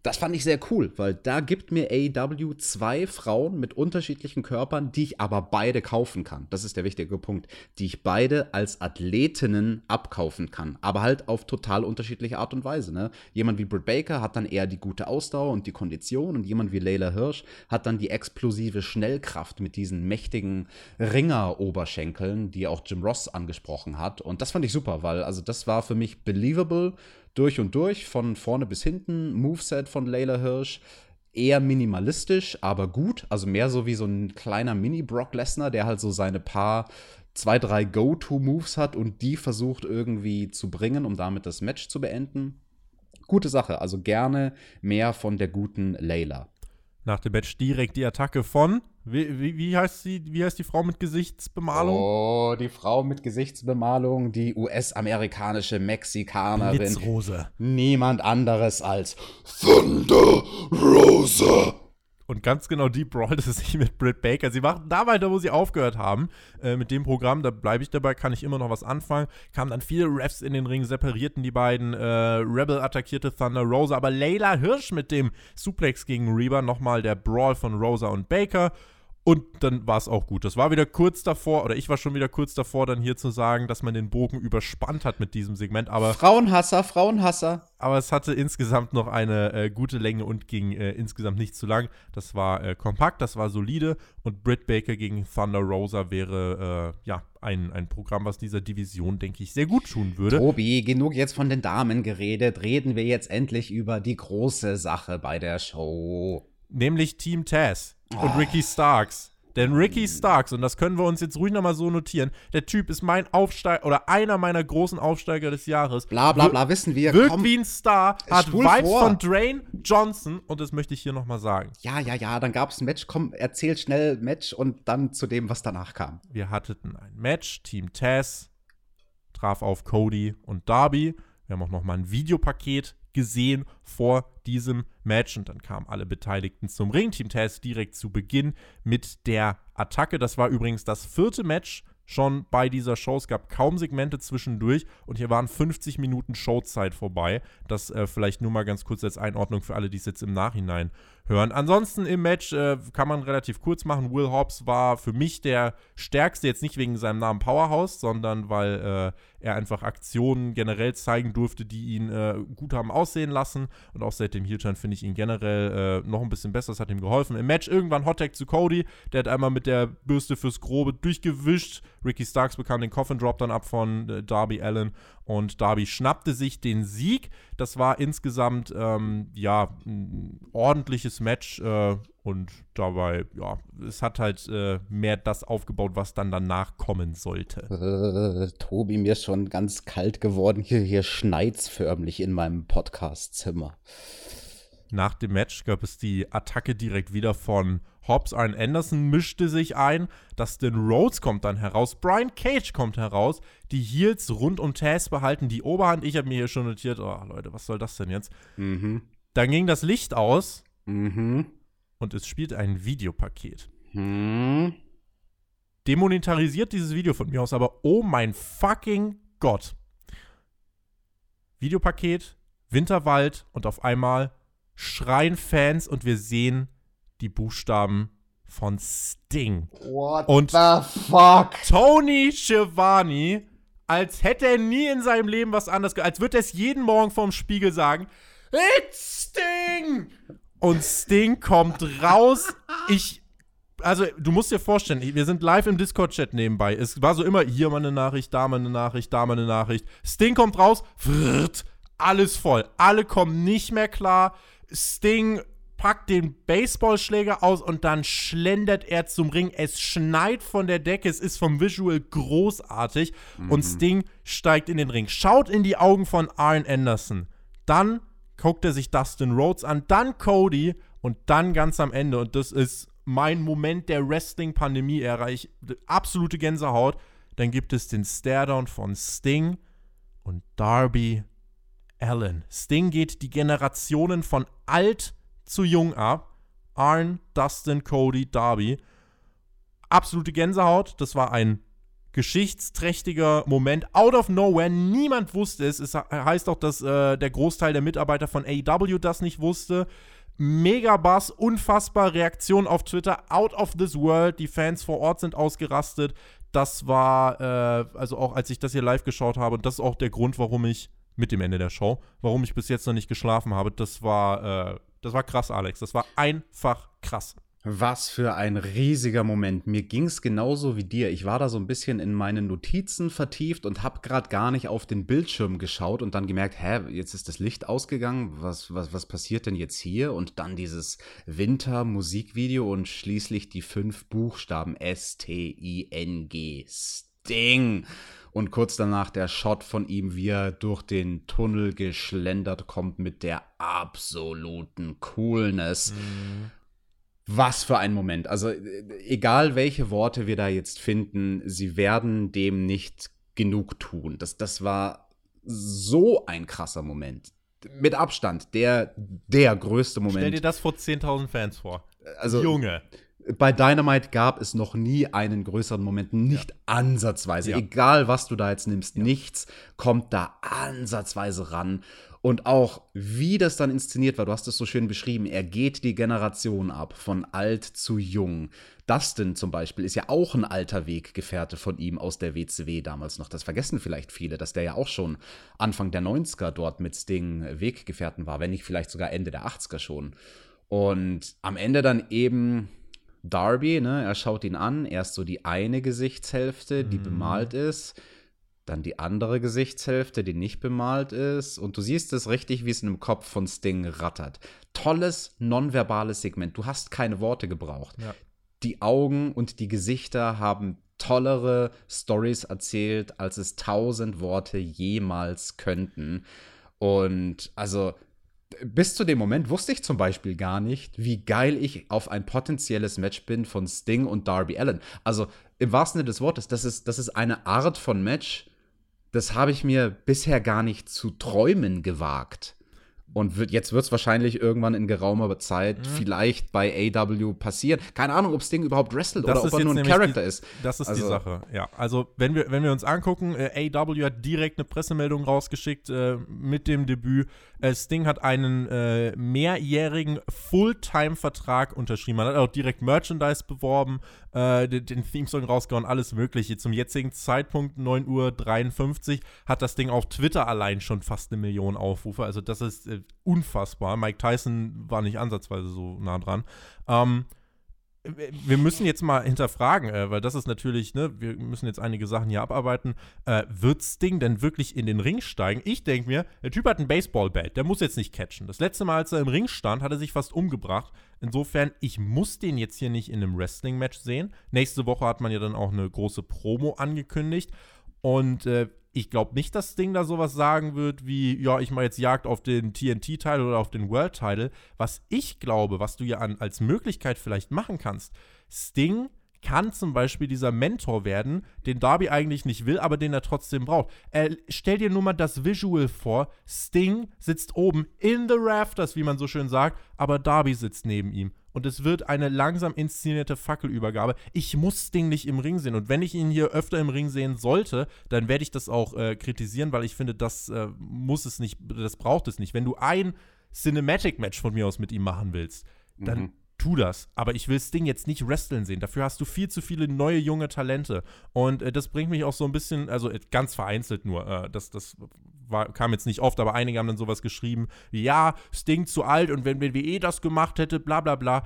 Das fand ich sehr cool, weil da gibt mir AEW zwei Frauen mit unterschiedlichen Körpern, die ich aber beide kaufen kann. Das ist der wichtige Punkt. Die ich beide als Athletinnen abkaufen kann. Aber halt auf total unterschiedliche Art und Weise. Ne? Jemand wie Britt Baker hat dann eher die gute Ausdauer und die Kondition und jemand wie Layla Hirsch hat dann die explosive Schnellkraft mit diesen mächtigen Ringer-Oberschenkeln, die auch Jim Ross angesprochen hat. Und das fand ich super, weil also das war für mich believable durch und durch, von vorne bis hinten. Moveset von Layla Hirsch. Eher minimalistisch, aber gut. Also mehr so wie so ein kleiner Mini-Brock Lesnar, der halt so seine paar, zwei, drei Go-To-Moves hat und die versucht irgendwie zu bringen, um damit das Match zu beenden. Gute Sache. Also gerne mehr von der guten Layla. Nach dem Match direkt die Attacke von wie, wie, wie, heißt sie, wie heißt die Frau mit Gesichtsbemalung? Oh, die Frau mit Gesichtsbemalung, die US-amerikanische Mexikanerin. Blitzrose. Niemand anderes als Thunder Rosa. Und ganz genau die brawlte sich mit Britt Baker. Sie machen da weiter, wo sie aufgehört haben. Äh, mit dem Programm, da bleibe ich dabei, kann ich immer noch was anfangen. Kamen dann viele Refs in den Ring, separierten die beiden. Äh, Rebel attackierte Thunder Rosa, aber Layla Hirsch mit dem Suplex gegen Reba. Nochmal der Brawl von Rosa und Baker. Und dann war es auch gut. Das war wieder kurz davor, oder ich war schon wieder kurz davor, dann hier zu sagen, dass man den Bogen überspannt hat mit diesem Segment. Aber Frauenhasser, Frauenhasser. Aber es hatte insgesamt noch eine äh, gute Länge und ging äh, insgesamt nicht zu lang. Das war äh, kompakt, das war solide. Und Britt Baker gegen Thunder Rosa wäre äh, ja ein, ein Programm, was dieser Division, denke ich, sehr gut tun würde. Tobi, genug jetzt von den Damen geredet. Reden wir jetzt endlich über die große Sache bei der Show. Nämlich Team Taz und oh. Ricky Starks. Denn Ricky Starks, und das können wir uns jetzt ruhig nochmal so notieren, der Typ ist mein Aufsteiger oder einer meiner großen Aufsteiger des Jahres. Bla bla bla, wissen wir. Wirkt komm, wie ein Star, hat Vibes vor. von Drain Johnson und das möchte ich hier nochmal sagen. Ja, ja, ja, dann gab es ein Match. Komm, erzähl schnell Match und dann zu dem, was danach kam. Wir hatten ein Match, Team Taz traf auf Cody und Darby. Wir haben auch nochmal ein Videopaket gesehen vor diesem Match. Und dann kamen alle Beteiligten zum Ring. Team Taz direkt zu Beginn mit der Attacke. Das war übrigens das vierte Match schon bei dieser Show. Es gab kaum Segmente zwischendurch und hier waren 50 Minuten Showzeit vorbei. Das äh, vielleicht nur mal ganz kurz als Einordnung für alle, die es jetzt im Nachhinein hören. Ansonsten im Match äh, kann man relativ kurz machen. Will Hobbs war für mich der stärkste, jetzt nicht wegen seinem Namen Powerhouse, sondern weil äh, er einfach Aktionen generell zeigen durfte, die ihn äh, gut haben aussehen lassen. Und auch seit dem Heel-Turn finde ich ihn generell äh, noch ein bisschen besser. Das hat ihm geholfen. Im Match irgendwann Hottag zu Cody. Der hat einmal mit der Bürste fürs Grobe durchgewischt. Ricky Starks bekam den Coffin Drop dann ab von äh, Darby Allen und Darby schnappte sich den Sieg. Das war insgesamt ähm, ja ein ordentliches Match äh, und dabei, ja, es hat halt äh, mehr das aufgebaut, was dann danach kommen sollte. Äh, Tobi, mir ist schon ganz kalt geworden. Hier, hier schneit's förmlich in meinem Podcast-Zimmer. Nach dem Match gab es die Attacke direkt wieder von Hobbs. Arn Anderson mischte sich ein. Dustin Rhodes kommt dann heraus. Brian Cage kommt heraus. Die Heels rund um Taz behalten die Oberhand. Ich habe mir hier schon notiert, oh Leute, was soll das denn jetzt? Mhm. Dann ging das Licht aus. Mhm. Und es spielt ein Videopaket. Mhm. Demonetarisiert dieses Video von mir aus, aber oh mein fucking Gott. Videopaket, Winterwald und auf einmal schreien Fans und wir sehen die Buchstaben von Sting. What und the fuck? Tony Schiavone, als hätte er nie in seinem Leben was anderes, als würde er es jeden Morgen vorm Spiegel sagen, It's Sting! Und Sting kommt raus. Ich, also du musst dir vorstellen, wir sind live im Discord-Chat nebenbei. Es war so immer, hier mal eine Nachricht, da mal eine Nachricht, da mal eine Nachricht. Sting kommt raus, wird alles voll. Alle kommen nicht mehr klar. Sting packt den Baseballschläger aus und dann schlendert er zum Ring. Es schneit von der Decke, es ist vom Visual großartig mhm. und Sting steigt in den Ring. Schaut in die Augen von Arn Anderson. Dann guckt er sich Dustin Rhodes an, dann Cody und dann ganz am Ende und das ist mein Moment der Wrestling-Pandemie-Ära. Ich absolute Gänsehaut. Dann gibt es den Staredown von Sting und Darby Allen. Sting geht die Generationen von alt zu jung ab. Arn, Dustin, Cody, Darby. Absolute Gänsehaut. Das war ein geschichtsträchtiger Moment. Out of nowhere. Niemand wusste es. Es heißt auch, dass äh, der Großteil der Mitarbeiter von AEW das nicht wusste. Mega Bass, unfassbar Reaktion auf Twitter. Out of this world. Die Fans vor Ort sind ausgerastet. Das war, äh, also auch als ich das hier live geschaut habe, und das ist auch der Grund, warum ich mit dem Ende der Show, warum ich bis jetzt noch nicht geschlafen habe. Das war, äh, das war krass, Alex. Das war einfach krass. Was für ein riesiger Moment. Mir ging es genauso wie dir. Ich war da so ein bisschen in meine Notizen vertieft und habe gerade gar nicht auf den Bildschirm geschaut und dann gemerkt, hä, jetzt ist das Licht ausgegangen. Was, was, was passiert denn jetzt hier? Und dann dieses Winter-Musikvideo und schließlich die fünf Buchstaben S-T-I-N-G. Sting. Und kurz danach der Shot von ihm, wie er durch den Tunnel geschlendert kommt mit der absoluten Coolness. Mhm. Was für ein Moment. Also egal welche Worte wir da jetzt finden, sie werden dem nicht genug tun. Das, das war so ein krasser Moment. Mit Abstand der, der größte Moment. Stell dir das vor 10.000 Fans vor. Also, Junge bei Dynamite gab es noch nie einen größeren Moment, nicht ja. ansatzweise. Ja. Egal, was du da jetzt nimmst, ja. nichts kommt da ansatzweise ran. Und auch, wie das dann inszeniert war, du hast es so schön beschrieben, er geht die Generation ab, von alt zu jung. Dustin zum Beispiel ist ja auch ein alter Weggefährte von ihm aus der WCW damals noch. Das vergessen vielleicht viele, dass der ja auch schon Anfang der 90er dort mit Sting Weggefährten war, wenn nicht vielleicht sogar Ende der 80er schon. Und am Ende dann eben Darby, ne, er schaut ihn an, erst so die eine Gesichtshälfte, die mhm. bemalt ist dann die andere Gesichtshälfte, die nicht bemalt ist. Und du siehst es richtig, wie es in dem Kopf von Sting rattert. Tolles, nonverbales Segment. Du hast keine Worte gebraucht. Ja. Die Augen und die Gesichter haben tollere Stories erzählt, als es tausend Worte jemals könnten. Und also bis zu dem Moment wusste ich zum Beispiel gar nicht, wie geil ich auf ein potenzielles Match bin von Sting und Darby Allen. Also im wahrsten Sinne des Wortes, das ist, das ist eine Art von Match, das habe ich mir bisher gar nicht zu träumen gewagt. Und wird, jetzt wird es wahrscheinlich irgendwann in geraumer Zeit mhm. vielleicht bei AW passieren. Keine Ahnung, ob Sting überhaupt wrestelt das oder ob er nur ein Charakter die, ist. Das ist also, die Sache, ja. Also, wenn wir, wenn wir uns angucken, äh, AW hat direkt eine Pressemeldung rausgeschickt äh, mit dem Debüt. Äh, Sting hat einen äh, mehrjährigen Fulltime-Vertrag unterschrieben. Man hat auch direkt Merchandise beworben, äh, den, den Theme-Song rausgehauen, alles Mögliche. Zum jetzigen Zeitpunkt, 9.53 Uhr, hat das Ding auf Twitter allein schon fast eine Million Aufrufe. Also, das ist äh, unfassbar. Mike Tyson war nicht ansatzweise so nah dran. Ähm, wir müssen jetzt mal hinterfragen, äh, weil das ist natürlich, ne, wir müssen jetzt einige Sachen hier abarbeiten. Äh, wird Sting denn wirklich in den Ring steigen? Ich denke mir, der Typ hat ein Baseball-Bat, der muss jetzt nicht catchen. Das letzte Mal, als er im Ring stand, hat er sich fast umgebracht. Insofern, ich muss den jetzt hier nicht in einem Wrestling-Match sehen. Nächste Woche hat man ja dann auch eine große Promo angekündigt. Und äh, ich glaube nicht, dass Sting da sowas sagen wird wie, ja, ich mache jetzt Jagd auf den TNT-Teil oder auf den World-Title. Was ich glaube, was du ja an, als Möglichkeit vielleicht machen kannst, Sting kann zum Beispiel dieser Mentor werden, den Darby eigentlich nicht will, aber den er trotzdem braucht. Äh, stell dir nur mal das Visual vor. Sting sitzt oben in the rafters, wie man so schön sagt, aber Darby sitzt neben ihm und es wird eine langsam inszenierte Fackelübergabe. Ich muss Sting nicht im Ring sehen. Und wenn ich ihn hier öfter im Ring sehen sollte, dann werde ich das auch äh, kritisieren, weil ich finde, das äh, muss es nicht, das braucht es nicht. Wenn du ein Cinematic-Match von mir aus mit ihm machen willst, dann mhm. tu das. Aber ich will Sting jetzt nicht wresteln sehen. Dafür hast du viel zu viele neue junge Talente. Und äh, das bringt mich auch so ein bisschen, also äh, ganz vereinzelt nur, äh, das, das war, kam jetzt nicht oft, aber einige haben dann sowas geschrieben, ja, Sting zu alt und wenn WWE das gemacht hätte, bla bla bla.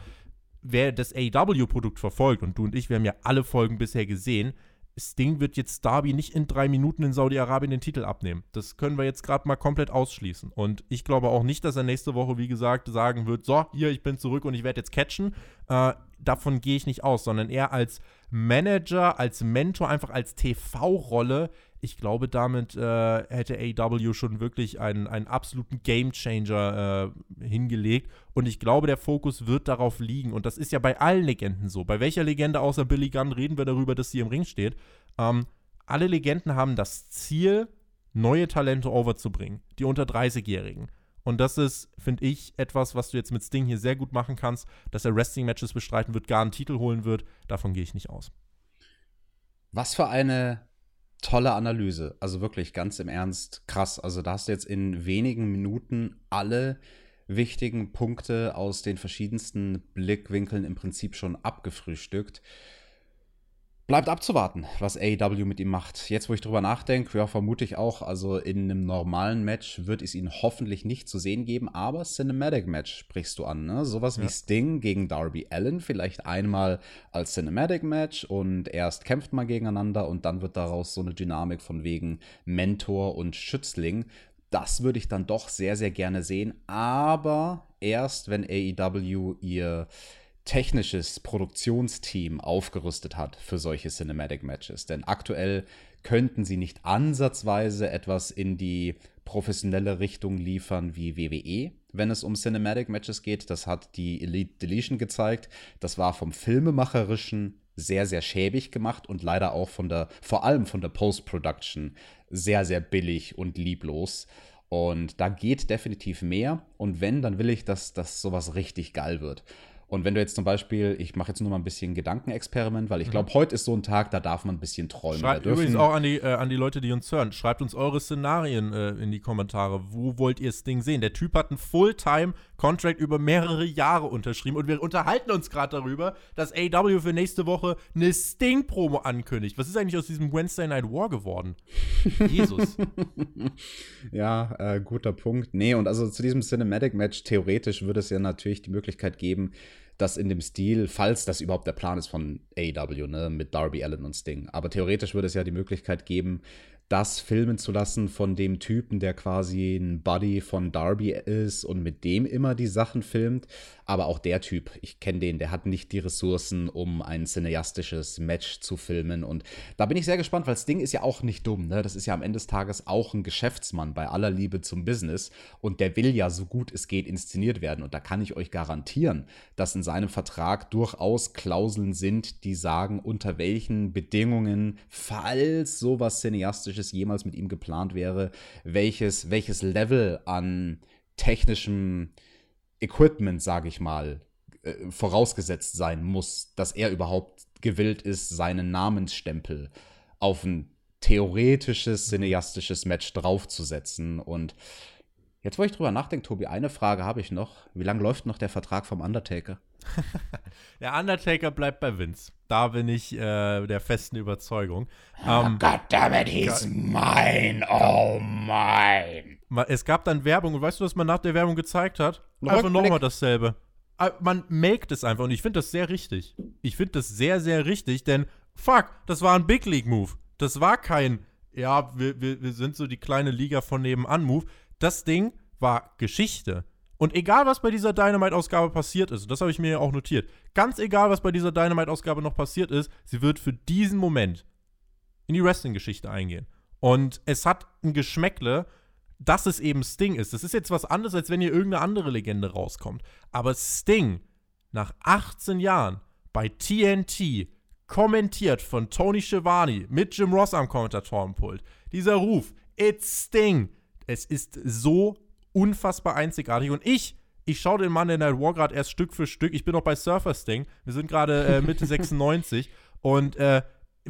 Wer das AW-Produkt verfolgt, und du und ich, wir haben ja alle Folgen bisher gesehen, Sting wird jetzt Darby nicht in drei Minuten in Saudi-Arabien den Titel abnehmen. Das können wir jetzt gerade mal komplett ausschließen. Und ich glaube auch nicht, dass er nächste Woche, wie gesagt, sagen wird, so, hier, ich bin zurück und ich werde jetzt catchen. Äh, davon gehe ich nicht aus, sondern eher als Manager, als Mentor, einfach als TV-Rolle. Ich glaube, damit äh, hätte AEW schon wirklich einen, einen absoluten Gamechanger äh, hingelegt. Und ich glaube, der Fokus wird darauf liegen. Und das ist ja bei allen Legenden so. Bei welcher Legende außer Billy Gunn reden wir darüber, dass sie im Ring steht? Ähm, alle Legenden haben das Ziel, neue Talente overzubringen. Die unter 30-Jährigen. Und das ist, finde ich, etwas, was du jetzt mit Sting hier sehr gut machen kannst, dass er Wrestling-Matches bestreiten wird, gar einen Titel holen wird. Davon gehe ich nicht aus. Was für eine tolle Analyse. Also wirklich ganz im Ernst krass. Also da hast du jetzt in wenigen Minuten alle wichtigen Punkte aus den verschiedensten Blickwinkeln im Prinzip schon abgefrühstückt. Bleibt abzuwarten, was AEW mit ihm macht. Jetzt, wo ich drüber nachdenke, ja, vermute ich auch, also in einem normalen Match wird es ihn hoffentlich nicht zu sehen geben, aber Cinematic Match sprichst du an, ne? Sowas ja. wie Sting gegen Darby Allen, vielleicht einmal als Cinematic Match und erst kämpft man gegeneinander und dann wird daraus so eine Dynamik von wegen Mentor und Schützling. Das würde ich dann doch sehr, sehr gerne sehen, aber erst, wenn AEW ihr technisches Produktionsteam aufgerüstet hat für solche Cinematic Matches. Denn aktuell könnten sie nicht ansatzweise etwas in die professionelle Richtung liefern wie WWE, wenn es um Cinematic Matches geht. Das hat die Elite Deletion gezeigt. Das war vom Filmemacherischen sehr, sehr schäbig gemacht und leider auch von der, vor allem von der Post-Production sehr, sehr billig und lieblos. Und da geht definitiv mehr. Und wenn, dann will ich, dass das sowas richtig geil wird. Und wenn du jetzt zum Beispiel, ich mache jetzt nur mal ein bisschen Gedankenexperiment, weil ich glaube, mhm. heute ist so ein Tag, da darf man ein bisschen träumen. Schreibt übrigens auch an die, äh, an die Leute, die uns hören. Schreibt uns eure Szenarien äh, in die Kommentare. Wo wollt ihr das Ding sehen? Der Typ hat einen Fulltime-Contract über mehrere Jahre unterschrieben und wir unterhalten uns gerade darüber, dass AW für nächste Woche eine Sting-Promo ankündigt. Was ist eigentlich aus diesem Wednesday Night War geworden? [LAUGHS] Jesus. ja, äh, guter Punkt. Nee, und also zu diesem Cinematic-Match, theoretisch würde es ja natürlich die Möglichkeit geben, das in dem Stil, falls das überhaupt der Plan ist von AEW, ne, mit Darby Allen und Sting. Aber theoretisch würde es ja die Möglichkeit geben, das filmen zu lassen von dem Typen, der quasi ein Buddy von Darby ist und mit dem immer die Sachen filmt. Aber auch der Typ, ich kenne den, der hat nicht die Ressourcen, um ein cineastisches Match zu filmen. Und da bin ich sehr gespannt, weil Sting ist ja auch nicht dumm. Ne? Das ist ja am Ende des Tages auch ein Geschäftsmann bei aller Liebe zum Business. Und der will ja so gut es geht inszeniert werden. Und da kann ich euch garantieren, dass in seinem Vertrag durchaus Klauseln sind, die sagen, unter welchen Bedingungen, falls sowas cineastisches Technisches jemals mit ihm geplant wäre, welches, welches Level an technischem Equipment, sage ich mal, äh, vorausgesetzt sein muss, dass er überhaupt gewillt ist, seinen Namensstempel auf ein theoretisches, cineastisches Match draufzusetzen. Und jetzt, wo ich drüber nachdenke, Tobi, eine Frage habe ich noch. Wie lange läuft noch der Vertrag vom Undertaker? [LAUGHS] der Undertaker bleibt bei Vince. Da bin ich äh, der festen Überzeugung. Oh, um, Goddammit, he's mine, oh mine. Es gab dann Werbung und weißt du, was man nach der Werbung gezeigt hat? Einfach nochmal dasselbe. Ah, man melkt es einfach und ich finde das sehr richtig. Ich finde das sehr, sehr richtig, denn fuck, das war ein Big League Move. Das war kein, ja, wir, wir, wir sind so die kleine Liga von nebenan Move. Das Ding war Geschichte. Und egal, was bei dieser Dynamite-Ausgabe passiert ist, das habe ich mir ja auch notiert, ganz egal, was bei dieser Dynamite-Ausgabe noch passiert ist, sie wird für diesen Moment in die Wrestling-Geschichte eingehen. Und es hat ein Geschmäckle, dass es eben Sting ist. Das ist jetzt was anderes, als wenn hier irgendeine andere Legende rauskommt. Aber Sting, nach 18 Jahren bei TNT, kommentiert von Tony Schiavone mit Jim Ross am Kommentatorenpult. Dieser Ruf, It's Sting. Es ist so unfassbar einzigartig. Und ich, ich schaue den Mann in der War gerade erst Stück für Stück. Ich bin noch bei Surfer Sting. Wir sind gerade äh, Mitte [LAUGHS] 96 und äh,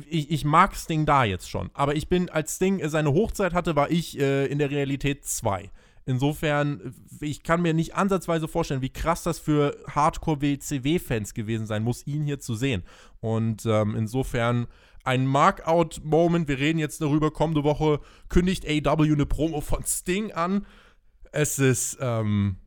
ich, ich, mag Sting da jetzt schon. Aber ich bin, als Sting seine Hochzeit hatte, war ich äh, in der Realität zwei. Insofern, ich kann mir nicht ansatzweise vorstellen, wie krass das für Hardcore-WCW-Fans gewesen sein muss, ihn hier zu sehen. Und ähm, insofern ein Markout-Moment. Wir reden jetzt darüber. Kommende Woche kündigt AW eine Promo von Sting an. Es ist ähm,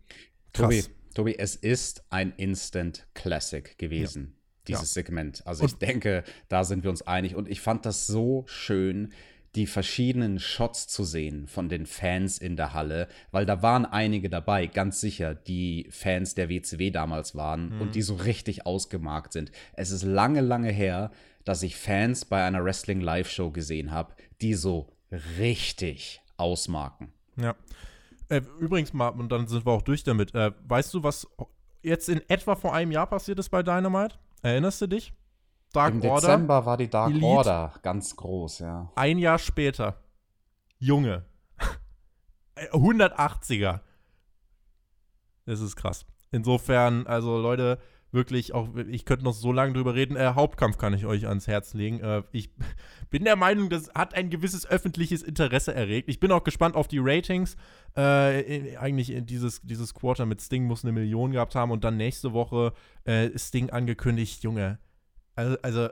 krass. Tobi, Tobi, es ist ein Instant Classic gewesen. dieses Ja. Segment. Also ich denke, da sind wir uns einig. Und ich fand das so schön, die verschiedenen Shots zu sehen von den Fans in der Halle, weil da waren einige dabei, ganz sicher, die Fans der WCW damals waren und die so richtig ausgemarkt sind. Es ist lange, lange her, dass ich Fans bei einer Wrestling-Live-Show gesehen habe, die so richtig ausmarken. Ja. Äh, übrigens mal, und dann sind wir auch durch damit. Äh, weißt du, was jetzt in etwa vor einem Jahr passiert ist bei Dynamite? Erinnerst du dich? Dark Im Order. Dezember war die Dark Elite. Order ganz groß, ja. Ein Jahr später. Junge. [LAUGHS] Äh, 180er. Das ist krass. Insofern, also Leute, wirklich auch, ich könnte noch so lange drüber reden. Äh, Hauptkampf kann ich euch ans Herz legen. Äh, ich [LAUGHS] bin der Meinung, das hat ein gewisses öffentliches Interesse erregt. Ich bin auch gespannt auf die Ratings. Äh, in, eigentlich in dieses, dieses Quarter mit Sting muss eine Million gehabt haben und dann nächste Woche äh, Sting angekündigt. Junge, also, also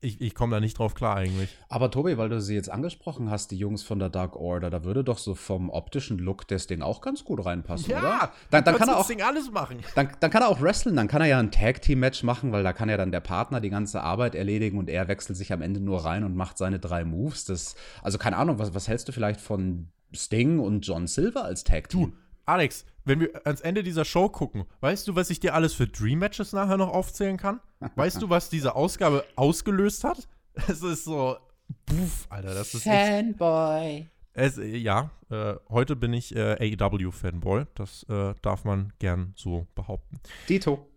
ich, ich komme da nicht drauf klar eigentlich. Aber Tobi, weil du sie jetzt angesprochen hast, die Jungs von der Dark Order, da würde doch so vom optischen Look das Ding auch ganz gut reinpassen, oder? Dann, dann, kann er auch, Ding alles machen. dann, dann kann er auch wrestlen, dann kann er ja ein Tag-Team-Match machen, weil da kann ja dann der Partner die ganze Arbeit erledigen und er wechselt sich am Ende nur rein und macht seine drei Moves. Das, also keine Ahnung, was, was hältst du vielleicht von Sting und John Silver als Tag-Team? Alex, wenn wir ans Ende dieser Show gucken, weißt du, was ich dir alles für Dream Matches nachher noch aufzählen kann? Weißt du, was diese Ausgabe ausgelöst hat? [LAUGHS] Es ist so, puff, Alter, das ist echt, Fanboy. es, äh, ja, äh, heute bin ich äh, AEW-Fanboy. Das äh, darf man gern so behaupten. Dito.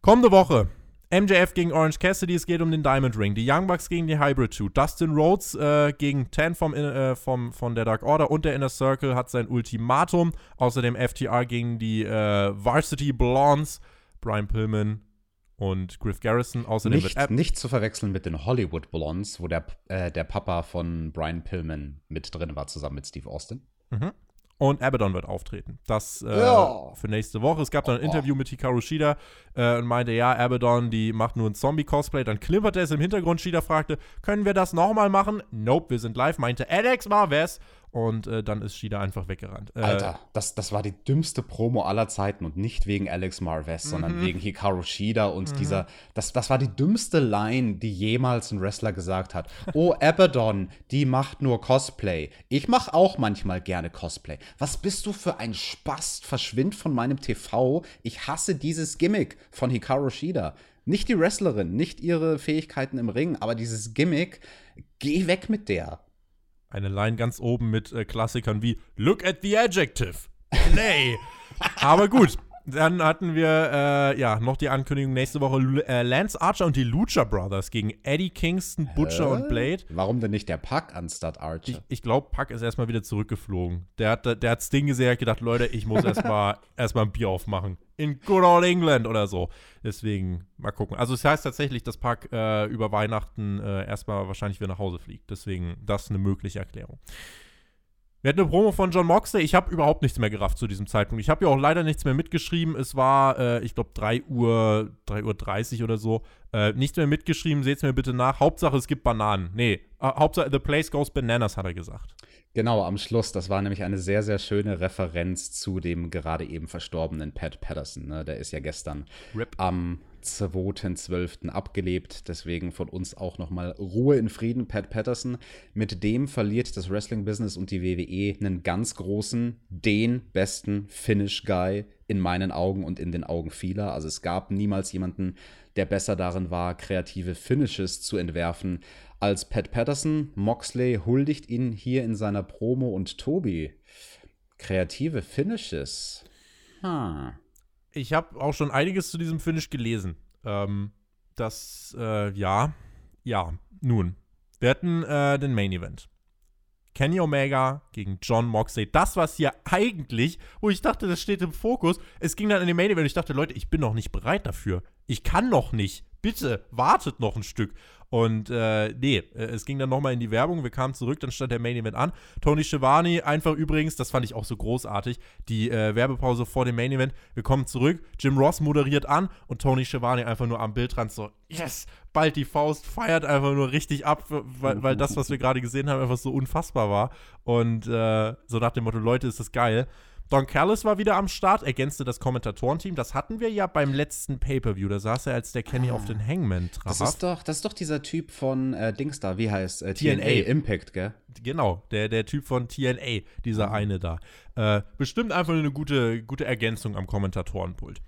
Kommende Woche. MJF gegen Orange Cassidy, es geht um den Diamond Ring. Die Young Bucks gegen die Hybrid 2. Dustin Rhodes äh, gegen Tan vom, äh, vom, von der Dark Order und der Inner Circle hat sein Ultimatum. Außerdem FTR gegen die äh, Varsity Blondes. Brian Pillman und Griff Garrison. Außerdem Nicht, wird Ab nicht zu verwechseln mit den Hollywood Blondes, wo der, äh, der Papa von Brian Pillman mit drin war, zusammen mit Steve Austin. Und Abaddon wird auftreten. Das äh, Ja. für nächste Woche. Es gab dann ein Interview mit Hikaru Shida äh, und meinte, ja, Abaddon, die macht nur ein Zombie-Cosplay. Dann klimperte es im Hintergrund. Shida fragte, können wir das nochmal machen? Nope, wir sind live. Meinte Alex Marvez. Und äh, dann ist Shida einfach weggerannt. Äh, Alter, das, das war die dümmste Promo aller Zeiten und nicht wegen Alex Marvez, sondern wegen Hikaru Shida und dieser, das, das war die dümmste Line, die jemals ein Wrestler gesagt hat. [LAUGHS] Oh, Abaddon, die macht nur Cosplay. Ich mach auch manchmal gerne Cosplay. Was bist du für ein Spast? Verschwind von meinem TV. Ich hasse dieses Gimmick von Hikaru Shida. Nicht die Wrestlerin, nicht ihre Fähigkeiten im Ring, aber dieses Gimmick, geh weg mit der. Eine Line ganz oben mit äh, Klassikern wie Look at the adjective. Play. [LAUGHS] Aber gut. Dann hatten wir äh, ja noch die Ankündigung nächste Woche Lu- äh, Lance Archer und die Lucha Brothers gegen Eddie Kingston, Butcher und Blade. Warum denn nicht der Pack anstatt Archer? Ich, ich glaube, Puck ist erstmal wieder zurückgeflogen. Der hat, der hat Sting gesehen, hat gedacht, Leute, ich muss [LAUGHS] erstmal erstmal ein Bier aufmachen. In good old England oder so. Deswegen, mal gucken. Also, es heißt tatsächlich, dass Puck äh, über Weihnachten äh, erstmal wahrscheinlich wieder nach Hause fliegt. Deswegen, das eine mögliche Erklärung. Wir hatten eine Promo von John Moxley. Ich habe überhaupt nichts mehr gerafft zu diesem Zeitpunkt. Ich habe ja auch leider nichts mehr mitgeschrieben. Es war, äh, ich glaube, 3 Uhr, 3 Uhr 30 oder so. Äh, nichts mehr mitgeschrieben. Seht's mir bitte nach. Hauptsache, es gibt Bananen. Nee, äh, Hauptsache, the place goes bananas, hat er gesagt. Genau, am Schluss. Das war nämlich eine sehr, sehr schöne Referenz zu dem gerade eben verstorbenen Pat Patterson. Ne? Der ist ja gestern Rip. am 2.12. abgelebt. Deswegen von uns auch nochmal Ruhe in Frieden, Pat Patterson. Mit dem verliert das Wrestling-Business und die WWE einen ganz großen, den besten Finish-Guy in meinen Augen und in den Augen vieler. Also es gab niemals jemanden, der besser darin war, kreative Finishes zu entwerfen als Pat Patterson. Moxley huldigt ihn hier in seiner Promo und Tobi. Kreative Finishes. Hm. Ich habe auch schon einiges zu diesem Finish gelesen. Ähm, das, äh, ja, ja, nun. Wir hatten äh, den Main Event. Kenny Omega gegen John Moxley. Das, was hier eigentlich, wo ich dachte, das steht im Fokus. Es ging dann in den Main Event und ich dachte, Leute, ich bin noch nicht bereit dafür. Ich kann noch nicht. Bitte, wartet noch ein Stück. Und äh, nee, äh, es ging dann nochmal in die Werbung. Wir kamen zurück, dann stand der Main Event an. Tony Schiavone, einfach übrigens, das fand ich auch so großartig, die äh, Werbepause vor dem Main Event. Wir kommen zurück, Jim Ross moderiert an und Tony Schiavone einfach nur am Bildrand so, yes, bald die Faust, feiert einfach nur richtig ab, weil, weil das, was wir gerade gesehen haben, einfach so unfassbar war. Und äh, so nach dem Motto, Leute, ist das geil. Don Callis war wieder am Start, ergänzte das Kommentatorenteam. Das hatten wir ja beim letzten Pay-Per-View. Da saß er, als der Kenny ah. auf den Hangman traf. Das ist doch, das ist doch dieser Typ von äh, Dingstar, wie heißt äh, TNA. TNA Impact, gell? Genau, der, der Typ von TNA, dieser mhm. eine da. Äh, bestimmt einfach eine gute, gute Ergänzung am Kommentatorenpult.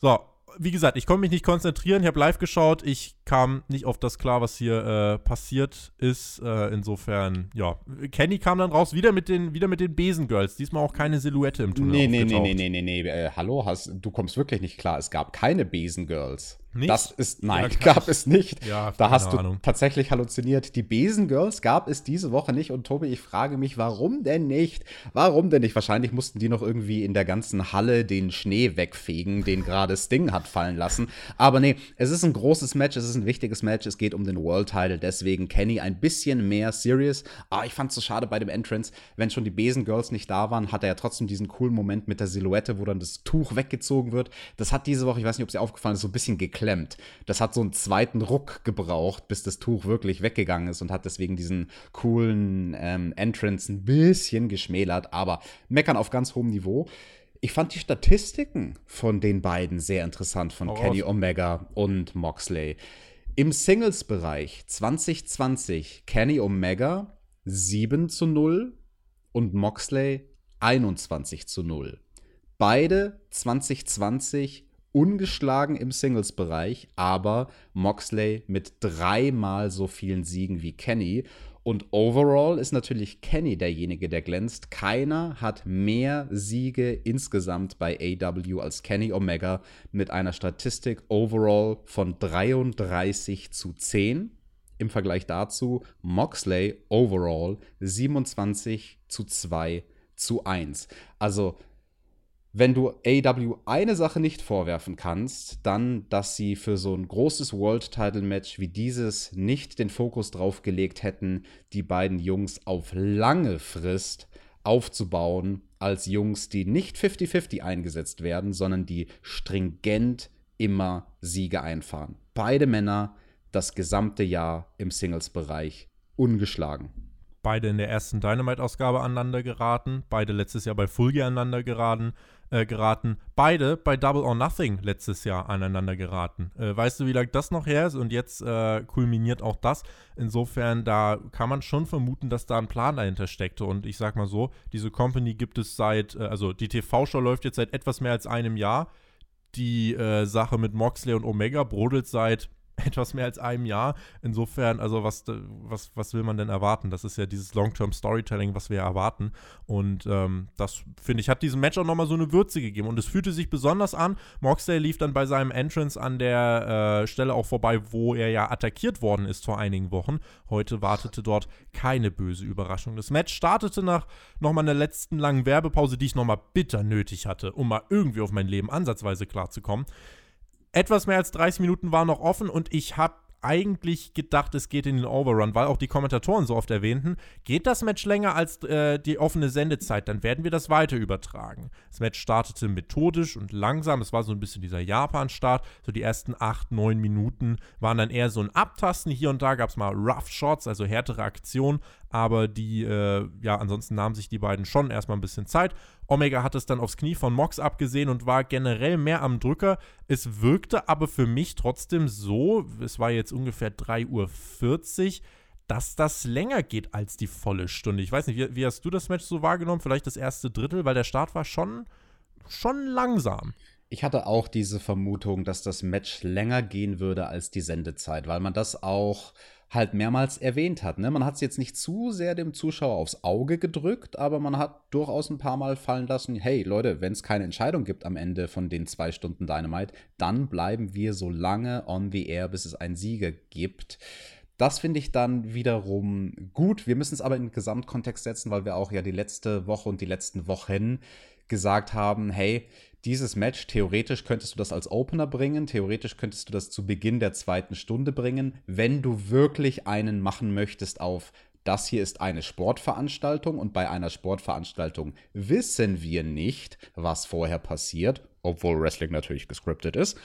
So, wie gesagt, ich konnte mich nicht konzentrieren. Ich habe live geschaut. Ich kam nicht auf das klar, was hier äh, passiert ist. Äh, insofern, ja. Kenny kam dann raus, wieder mit den, wieder mit den Besengirls. Diesmal auch keine Silhouette im Tunnel. Nee, nee, nee, nee, nee, nee, nee. Äh, hallo, hast, du kommst wirklich nicht klar. Es gab keine Besengirls. Nicht? Das ist, nein, ja, [LAUGHS] gab es nicht. Ja, da hast du Ahnung. tatsächlich halluziniert. Die Besengirls gab es diese Woche nicht. Und Tobi, ich frage mich, warum denn nicht? Warum denn nicht? Wahrscheinlich mussten die noch irgendwie in der ganzen Halle den Schnee wegfegen, den gerade Sting hat fallen lassen. Aber nee, es ist ein großes Match, es ist ein wichtiges Match. Es geht um den World Title. Deswegen Kenny ein bisschen mehr serious. Aber ich fand es so schade bei dem Entrance, wenn schon die Besengirls nicht da waren, hat er ja trotzdem diesen coolen Moment mit der Silhouette, wo dann das Tuch weggezogen wird. Das hat diese Woche, ich weiß nicht, ob es dir aufgefallen ist, so ein bisschen geklärt geklemmt. Das hat so einen zweiten Ruck gebraucht, bis das Tuch wirklich weggegangen ist und hat deswegen diesen coolen ähm, Entrance ein bisschen geschmälert, aber meckern auf ganz hohem Niveau. Ich fand die Statistiken von den beiden sehr interessant, von oh, Kenny Omega und Moxley. Im Singles-Bereich 2020 Kenny Omega 7 zu 0 und Moxley 21 zu 0. Beide 2020 ungeschlagen im Singles-Bereich, aber Moxley mit dreimal so vielen Siegen wie Kenny. Und overall ist natürlich Kenny derjenige, der glänzt. Keiner hat mehr Siege insgesamt bei AW als Kenny Omega mit einer Statistik overall von 33 zu 10. Im Vergleich dazu Moxley overall 27 zu 2 zu 1. Also wenn du AW eine Sache nicht vorwerfen kannst, dann, dass sie für so ein großes World Title Match wie dieses nicht den Fokus drauf gelegt hätten, die beiden Jungs auf lange Frist aufzubauen, als Jungs, die nicht 50-50 eingesetzt werden, sondern die stringent immer Siege einfahren. Beide Männer das gesamte Jahr im Singles-Bereich ungeschlagen beide in der ersten Dynamite-Ausgabe aneinander geraten, beide letztes Jahr bei Full aneinander geraten, äh, geraten, beide bei Double or Nothing letztes Jahr aneinander geraten. Äh, weißt du, wie lange das noch her ist? Und jetzt äh, kulminiert auch das. Insofern, da kann man schon vermuten, dass da ein Plan dahinter steckte. Und ich sag mal so, diese Company gibt es seit, äh, also die TV-Show läuft jetzt seit etwas mehr als einem Jahr. Die äh, Sache mit Moxley und Omega brodelt seit [LAUGHS] etwas mehr als einem Jahr. Insofern, also was, was, was will man denn erwarten? Das ist ja dieses Long-Term-Storytelling, was wir erwarten. Und ähm, das, finde ich, hat diesem Match auch nochmal so eine Würze gegeben. Und es fühlte sich besonders an. Moxley lief dann bei seinem Entrance an der äh, Stelle auch vorbei, wo er ja attackiert worden ist vor einigen Wochen. Heute wartete dort keine böse Überraschung. Das Match startete nach nochmal einer letzten langen Werbepause, die ich nochmal bitter nötig hatte, um mal irgendwie auf mein Leben ansatzweise klarzukommen etwas mehr als 30 Minuten waren noch offen und ich habe eigentlich gedacht, es geht in den Overrun, weil auch die Kommentatoren so oft erwähnten, geht das Match länger als äh, die offene Sendezeit, dann werden wir das weiter übertragen. Das Match startete methodisch und langsam, es war so ein bisschen dieser Japan-Start, so die ersten 8, 9 Minuten waren dann eher so ein Abtasten, hier und da gab es mal Rough Shots, also härtere Aktionen, aber die, äh, ja, ansonsten nahmen sich die beiden schon erstmal ein bisschen Zeit. Omega hat es dann aufs Knie von Mox abgesehen und war generell mehr am Drücker. Es wirkte aber für mich trotzdem so, es war jetzt ungefähr 3.40 Uhr, dass das länger geht als die volle Stunde. Ich weiß nicht, wie, wie hast du das Match so wahrgenommen? Vielleicht das erste Drittel, weil der Start war schon, schon langsam. Ich hatte auch diese Vermutung, dass das Match länger gehen würde als die Sendezeit, weil man das auch halt mehrmals erwähnt hat. Ne? Man hat es jetzt nicht zu sehr dem Zuschauer aufs Auge gedrückt, aber man hat durchaus ein paar Mal fallen lassen, hey Leute, wenn es keine Entscheidung gibt am Ende von den zwei Stunden Dynamite, dann bleiben wir so lange on the air, bis es einen Sieger gibt. Das finde ich dann wiederum gut. Wir müssen es aber in den Gesamtkontext setzen, weil wir auch ja die letzte Woche und die letzten Wochen gesagt haben, hey, dieses Match, theoretisch könntest du das als Opener bringen, theoretisch könntest du das zu Beginn der zweiten Stunde bringen, wenn du wirklich einen machen möchtest auf das hier ist eine Sportveranstaltung und bei einer Sportveranstaltung wissen wir nicht, was vorher passiert, obwohl Wrestling natürlich gescriptet ist.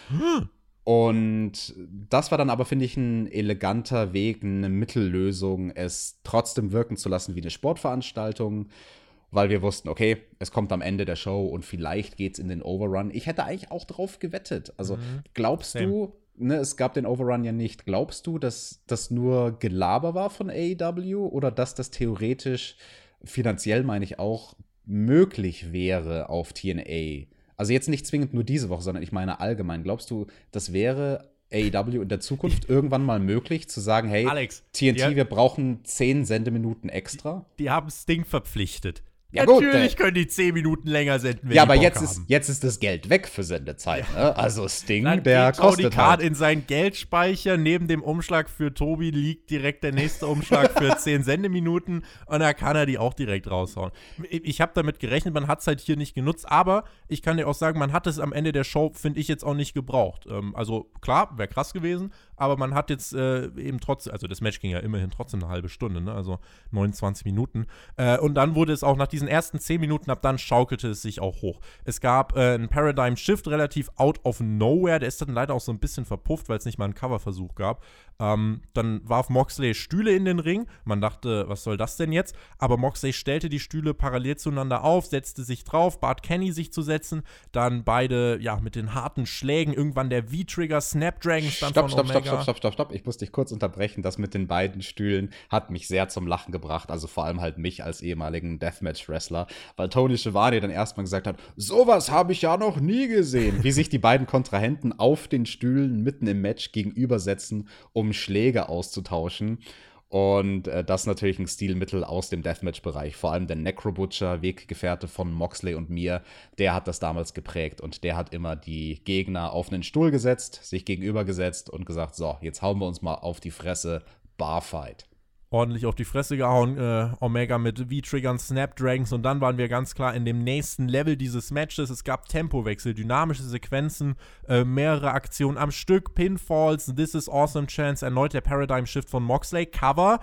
Und das war dann aber, finde ich, ein eleganter Weg, eine Mittellösung, es trotzdem wirken zu lassen wie eine Sportveranstaltung weil wir wussten, okay, es kommt am Ende der Show und vielleicht geht's in den Overrun. Ich hätte eigentlich auch drauf gewettet. Also mhm. glaubst Same. du, ne, es gab den Overrun ja nicht. Glaubst du, dass das nur Gelaber war von AEW oder dass das theoretisch finanziell, meine ich auch, möglich wäre auf TNA? Also jetzt nicht zwingend nur diese Woche, sondern ich meine allgemein. Glaubst du, das wäre AEW in der Zukunft irgendwann mal möglich, zu sagen, hey, Alex, TNT, wir brauchen zehn Sendeminuten extra? Die, die haben Sting verpflichtet. Ja, Natürlich gut, können die zehn Minuten länger senden. Ja, aber jetzt ist, jetzt ist das Geld weg für Sendezeit. Ne? Also Sting, Dann der geht kostet Tony Card halt. in seinen Geldspeicher. Neben dem Umschlag für Tobi liegt direkt der nächste Umschlag für [LAUGHS] zehn Sendeminuten. Und da kann er die auch direkt raushauen. Ich habe damit gerechnet, man hat es halt hier nicht genutzt. Aber ich kann dir auch sagen, man hat es am Ende der Show, finde ich, jetzt auch nicht gebraucht. Ähm, also klar, wäre krass gewesen aber man hat jetzt äh, eben trotzdem, also das Match ging ja immerhin trotzdem eine halbe Stunde, ne? also 29 Minuten. Äh, und dann wurde es auch nach diesen ersten 10 Minuten, ab dann schaukelte es sich auch hoch. Es gab äh, einen Paradigm Shift relativ out of nowhere, der ist dann leider auch so ein bisschen verpufft, weil es nicht mal einen Coverversuch gab. Ähm, dann warf Moxley Stühle in den Ring. Man dachte, was soll das denn jetzt? Aber Moxley stellte die Stühle parallel zueinander auf, setzte sich drauf, bat Kenny sich zu setzen. Dann beide, ja, mit den harten Schlägen. Irgendwann der V-Trigger, Snapdragon stand stopp, von stopp, Omega. Stopp, stopp, stopp, stopp, stopp. Ich muss dich kurz unterbrechen. Das mit den beiden Stühlen hat mich sehr zum Lachen gebracht. Also vor allem halt mich als ehemaligen Deathmatch-Wrestler. Weil Tony Schiavone dann erstmal gesagt hat, sowas habe ich ja noch nie gesehen. Wie sich die beiden Kontrahenten auf den Stühlen mitten im Match gegenübersetzen, um Schläge auszutauschen. Und äh, das natürlich ein Stilmittel aus dem Deathmatch-Bereich. Vor allem der Necrobutcher, Weggefährte von Moxley und mir, der hat das damals geprägt. Und der hat immer die Gegner auf einen Stuhl gesetzt, sich gegenübergesetzt und gesagt: So, jetzt hauen wir uns mal auf die Fresse. Barfight ordentlich auf die Fresse gehauen. Äh, Omega mit V-Triggern, Snapdragons und dann waren wir ganz klar in dem nächsten Level dieses Matches. Es gab Tempowechsel, dynamische Sequenzen, äh, mehrere Aktionen am Stück, Pinfalls, This is Awesome Chance, erneut der Paradigm Shift von Moxley, Cover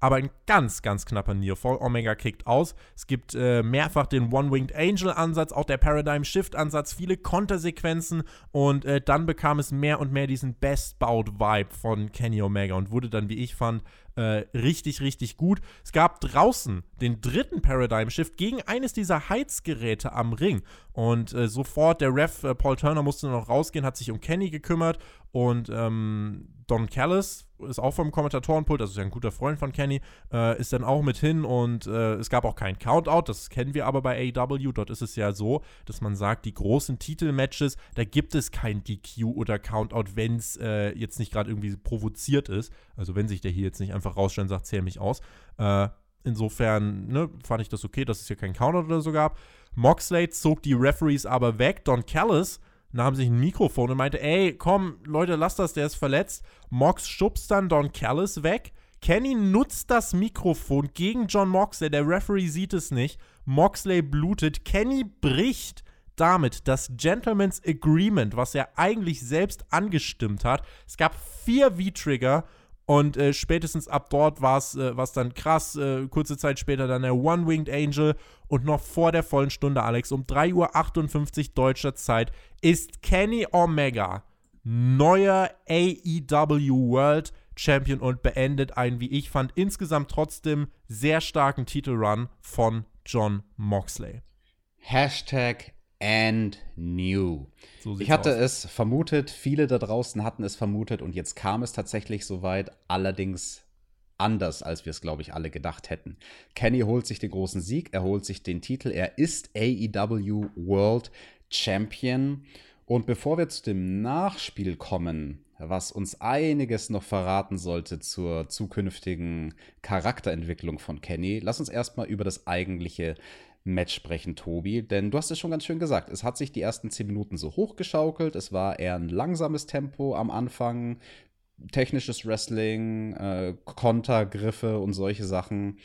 aber ein ganz, ganz knapper Nearfall. Omega kickt aus. Es gibt äh, mehrfach den One-Winged Angel-Ansatz, auch der Paradigm Shift-Ansatz, viele Kontersequenzen und äh, dann bekam es mehr und mehr diesen Best-Bout-Vibe von Kenny Omega und wurde dann, wie ich fand, äh, richtig, richtig gut. Es gab draußen den dritten Paradigm Shift gegen eines dieser Heizgeräte am Ring. Und äh, sofort der Ref äh, Paul Turner musste noch rausgehen, hat sich um Kenny gekümmert und ähm, Don Callis ist auch vom Kommentatorenpult, also ist ja ein guter Freund von Kenny, äh, ist dann auch mit hin und äh, es gab auch keinen Countout, das kennen wir aber bei AEW. Dort ist es ja so, dass man sagt, die großen Titelmatches, da gibt es kein DQ oder Countout, wenn es äh, jetzt nicht gerade irgendwie provoziert ist. Also wenn sich der hier jetzt nicht einfach rausstellt und sagt, zähl mich aus. Äh, insofern ne, fand ich das okay, dass es hier keinen Countout oder so gab. Moxley zog die Referees aber weg. Don Callis nahm sich ein Mikrofon und meinte, ey, komm, Leute, lass das, der ist verletzt. Mox schubst dann Don Callis weg. Kenny nutzt das Mikrofon gegen John Moxley. Der Referee sieht es nicht. Moxley blutet. Kenny bricht damit das Gentleman's Agreement, was er eigentlich selbst angestimmt hat. Es gab vier V-Trigger und äh, spätestens ab dort war es äh, dann krass. Äh, kurze Zeit später dann der One-Winged Angel. Und noch vor der vollen Stunde, Alex, um 3.58 Uhr deutscher Zeit, ist Kenny Omega neuer AEW World Champion und beendet einen, wie ich fand, insgesamt trotzdem sehr starken Titelrun von John Moxley. Hashtag and new. So ich hatte aus. es vermutet, viele da draußen hatten es vermutet und jetzt kam es tatsächlich soweit, allerdings anders, als wir es, glaube ich, alle gedacht hätten. Kenny holt sich den großen Sieg, er holt sich den Titel, er ist AEW World Champion. Und bevor wir zu dem Nachspiel kommen, was uns einiges noch verraten sollte zur zukünftigen Charakterentwicklung von Kenny, lass uns erstmal über das eigentliche Match sprechen, Tobi. Denn du hast es schon ganz schön gesagt. Es hat sich die ersten zehn Minuten so hochgeschaukelt. Es war eher ein langsames Tempo am Anfang. Technisches Wrestling, äh, Kontergriffe und solche Sachen.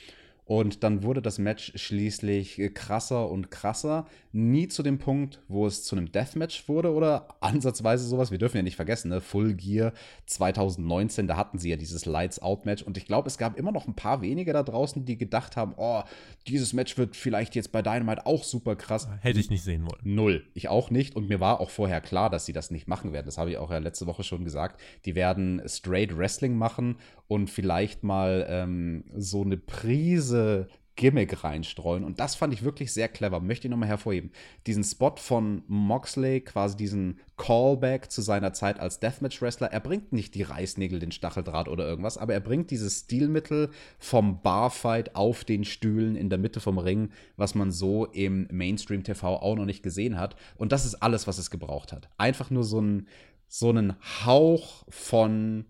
Und dann wurde das Match schließlich krasser und krasser. Nie zu dem Punkt, wo es zu einem Deathmatch wurde oder ansatzweise sowas. Wir dürfen ja nicht vergessen, ne? Full Gear 2019, da hatten sie ja dieses Lights Out Match. Und ich glaube, es gab immer noch ein paar wenige da draußen, die gedacht haben: Oh, dieses Match wird vielleicht jetzt bei Dynamite auch super krass. Hätte ich nicht sehen wollen. Null. Ich auch nicht. Und mir war auch vorher klar, dass sie das nicht machen werden. Das habe ich auch ja letzte Woche schon gesagt. Die werden straight Wrestling machen und vielleicht mal ähm, so eine Prise Gimmick reinstreuen. Und das fand ich wirklich sehr clever. Möchte ich nochmal hervorheben. Diesen Spot von Moxley, quasi diesen Callback zu seiner Zeit als Deathmatch-Wrestler. Er bringt nicht die Reißnägel, den Stacheldraht oder irgendwas, aber er bringt dieses Stilmittel vom Barfight auf den Stühlen in der Mitte vom Ring, was man so im Mainstream-TV auch noch nicht gesehen hat. Und das ist alles, was es gebraucht hat. Einfach nur so ein so einen Hauch von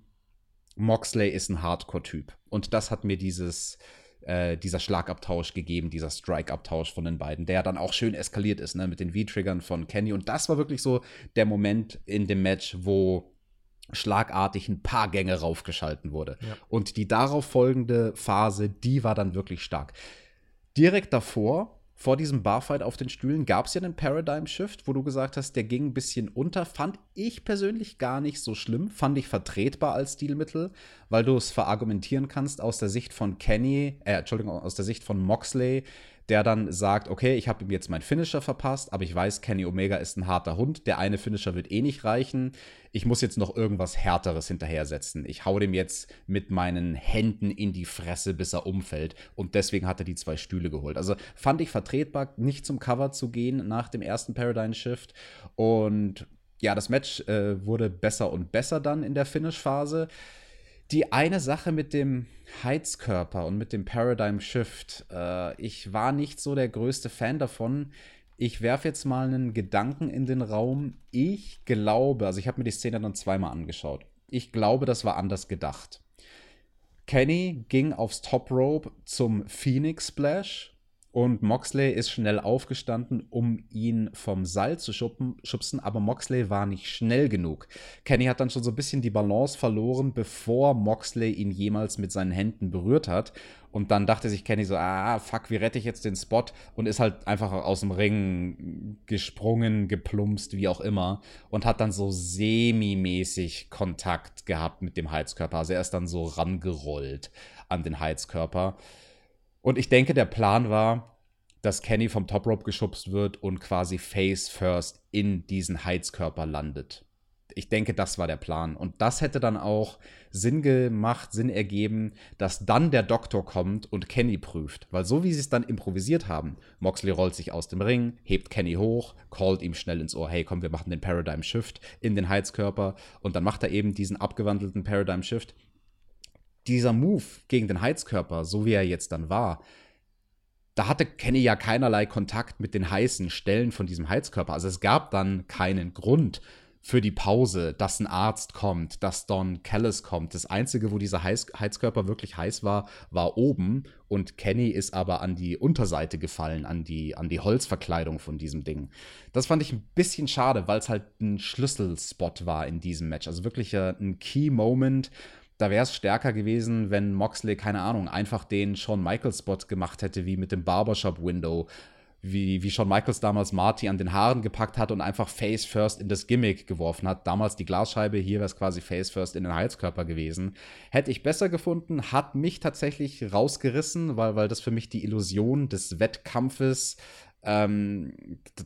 Moxley ist ein Hardcore-Typ. Und das hat mir dieses, äh, dieser Schlagabtausch gegeben, dieser Strike-Abtausch von den beiden, der dann auch schön eskaliert ist, ne, mit den V-Triggern von Kenny. Und das war wirklich so der Moment in dem Match, wo schlagartig ein paar Gänge raufgeschalten wurde. Ja. Und die darauf folgende Phase, die war dann wirklich stark. Direkt davor vor diesem Barfight auf den Stühlen gab es ja einen Paradigm Shift, wo du gesagt hast, der ging ein bisschen unter. Fand ich persönlich gar nicht so schlimm. Fand ich vertretbar als Stilmittel, weil du es verargumentieren kannst aus der Sicht von Kenny, äh, Entschuldigung, aus der Sicht von Moxley, der dann sagt, okay, ich habe ihm jetzt meinen Finisher verpasst, aber ich weiß, Kenny Omega ist ein harter Hund. Der eine Finisher wird eh nicht reichen. Ich muss jetzt noch irgendwas Härteres hinterhersetzen. Ich hau dem jetzt mit meinen Händen in die Fresse, bis er umfällt. Und deswegen hat er die zwei Stühle geholt. Also fand ich vertretbar, nicht zum Cover zu gehen nach dem ersten Paradigm Shift. Und ja, das Match äh, wurde besser und besser dann in der Finish-Phase. Die eine Sache mit dem Heizkörper und mit dem Paradigm Shift, äh, ich war nicht so der größte Fan davon. Ich werfe jetzt mal einen Gedanken in den Raum. Ich glaube, also ich habe mir die Szene dann zweimal angeschaut. Ich glaube, das war anders gedacht. Kenny ging aufs Top Rope zum Phoenix Splash und Moxley ist schnell aufgestanden, um ihn vom Seil zu schuppen, schubsen, aber Moxley war nicht schnell genug. Kenny hat dann schon so ein bisschen die Balance verloren, bevor Moxley ihn jemals mit seinen Händen berührt hat. Und dann dachte sich Kenny so, ah, fuck, wie rette ich jetzt den Spot? Und ist halt einfach aus dem Ring gesprungen, geplumpst, wie auch immer. Und hat dann so semi-mäßig Kontakt gehabt mit dem Heizkörper. Also er ist dann so rangerollt an den Heizkörper. Und ich denke, der Plan war, dass Kenny vom Top Rope geschubst wird und quasi face first in diesen Heizkörper landet. Ich denke, das war der Plan. Und das hätte dann auch Sinn gemacht, Sinn ergeben, dass dann der Doktor kommt und Kenny prüft. Weil so wie sie es dann improvisiert haben, Moxley rollt sich aus dem Ring, hebt Kenny hoch, callt ihm schnell ins Ohr, hey komm, wir machen den Paradigm Shift in den Heizkörper. Und dann macht er eben diesen abgewandelten Paradigm Shift dieser Move gegen den Heizkörper, so wie er jetzt dann war, da hatte Kenny ja keinerlei Kontakt mit den heißen Stellen von diesem Heizkörper. Also es gab dann keinen Grund für die Pause, dass ein Arzt kommt, dass Don Callis kommt. Das Einzige, wo dieser Heiz Heizkörper wirklich heiß war, war oben und Kenny ist aber an die Unterseite gefallen, an die, an die Holzverkleidung von diesem Ding. Das fand ich ein bisschen schade, weil es halt ein Schlüsselspot war in diesem Match. Also wirklich äh, ein Key-Moment, da wäre es stärker gewesen, wenn Moxley, keine Ahnung, einfach den Shawn Michaels-Spot gemacht hätte, wie mit dem Barbershop-Window. Wie, wie Shawn Michaels damals Marty an den Haaren gepackt hat und einfach Face First in das Gimmick geworfen hat. Damals die Glasscheibe, hier wäre es quasi Face First in den Heizkörper gewesen. Hätte ich besser gefunden, hat mich tatsächlich rausgerissen, weil, weil das für mich die Illusion des Wettkampfes ähm,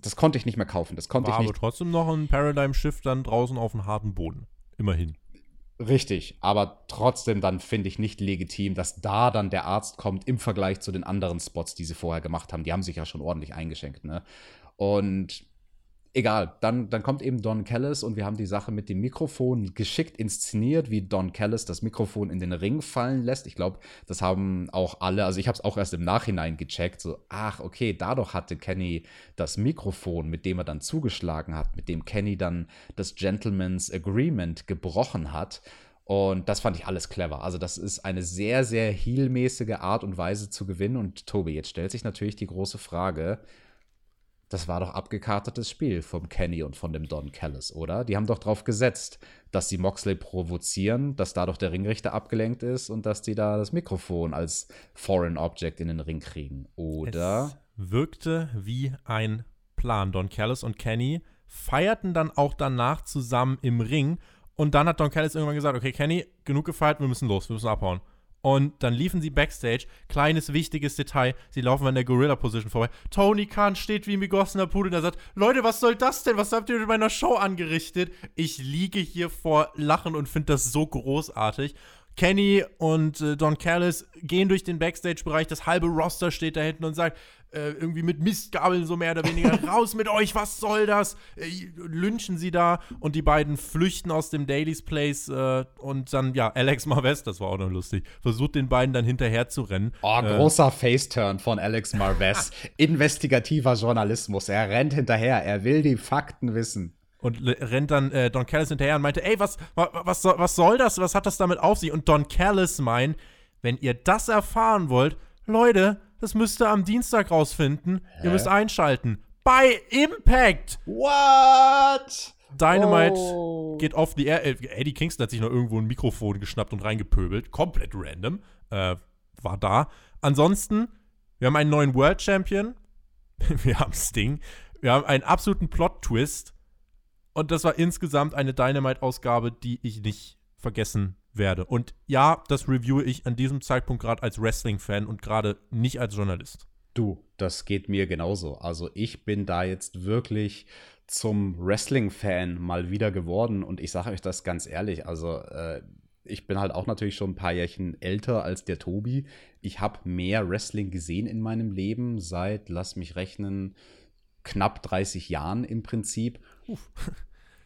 das konnte ich nicht mehr kaufen. Das konnte War ich nicht. aber trotzdem noch ein Paradigm Shift dann draußen auf dem harten Boden. Immerhin. Richtig, aber trotzdem dann finde ich nicht legitim, dass da dann der Arzt kommt im Vergleich zu den anderen Spots, die sie vorher gemacht haben. Die haben sich ja schon ordentlich eingeschenkt, ne? Und egal, dann, dann kommt eben Don Callis und wir haben die Sache mit dem Mikrofon geschickt inszeniert, wie Don Callis das Mikrofon in den Ring fallen lässt. Ich glaube, das haben auch alle, also ich habe es auch erst im Nachhinein gecheckt, so, ach, okay, dadurch hatte Kenny das Mikrofon, mit dem er dann zugeschlagen hat, mit dem Kenny dann das Gentleman's Agreement gebrochen hat. Und das fand ich alles clever. Also, das ist eine sehr, sehr heelmäßige Art und Weise zu gewinnen. Und Tobi, jetzt stellt sich natürlich die große Frage: das war doch abgekartetes Spiel vom Kenny und von dem Don Callis, oder? Die haben doch darauf gesetzt, dass sie Moxley provozieren, dass dadurch der Ringrichter abgelenkt ist und dass die da das Mikrofon als Foreign Object in den Ring kriegen, oder? Es wirkte wie ein Plan. Don Callis und Kenny feierten dann auch danach zusammen im Ring und dann hat Don Callis irgendwann gesagt, okay, Kenny, genug gefeiert, wir müssen los, wir müssen abhauen. Und dann liefen sie backstage. Kleines wichtiges Detail: Sie laufen an der Gorilla-Position vorbei. Tony Khan steht wie ein begossener Pudel und er sagt: Leute, was soll das denn? Was habt ihr mit meiner Show angerichtet? Ich liege hier vor Lachen und finde das so großartig. Kenny und äh, Don Callis gehen durch den Backstage-Bereich, das halbe Roster steht da hinten und sagt, äh, irgendwie mit Mistgabeln so mehr oder weniger, [LAUGHS] raus mit euch, was soll das? Äh, lynchen sie da und die beiden flüchten aus dem Daily's Place äh, und dann, ja, Alex Marvez, das war auch noch lustig, versucht den beiden dann hinterher zu rennen. Oh, äh, großer Faceturn von Alex Marvez. [LAUGHS] Investigativer Journalismus. Er rennt hinterher, er will die Fakten wissen und rennt dann äh, Don Callis hinterher und meinte, ey, was, was, was soll das? Was hat das damit auf sich? Und Don Callis meint, wenn ihr das erfahren wollt, Leute, das müsst ihr am Dienstag rausfinden. Hä? Ihr müsst einschalten. Bei Impact! What? Dynamite oh. geht off the air. Äh, Eddie Kingston hat sich noch irgendwo ein Mikrofon geschnappt und reingepöbelt. Komplett random. Äh, war da. Ansonsten, wir haben einen neuen World Champion. [LAUGHS] wir haben Sting. Wir haben einen absoluten Plot-Twist und das war insgesamt eine Dynamite-Ausgabe, die ich nicht vergessen werde. Und ja, das reviewe ich an diesem Zeitpunkt gerade als Wrestling-Fan und gerade nicht als Journalist. Du, das geht mir genauso. Also ich bin da jetzt wirklich zum Wrestling-Fan mal wieder geworden und ich sage euch das ganz ehrlich, also äh, ich bin halt auch natürlich schon ein paar Jährchen älter als der Tobi. Ich habe mehr Wrestling gesehen in meinem Leben seit, lass mich rechnen, knapp 30 Jahren im Prinzip. Uff.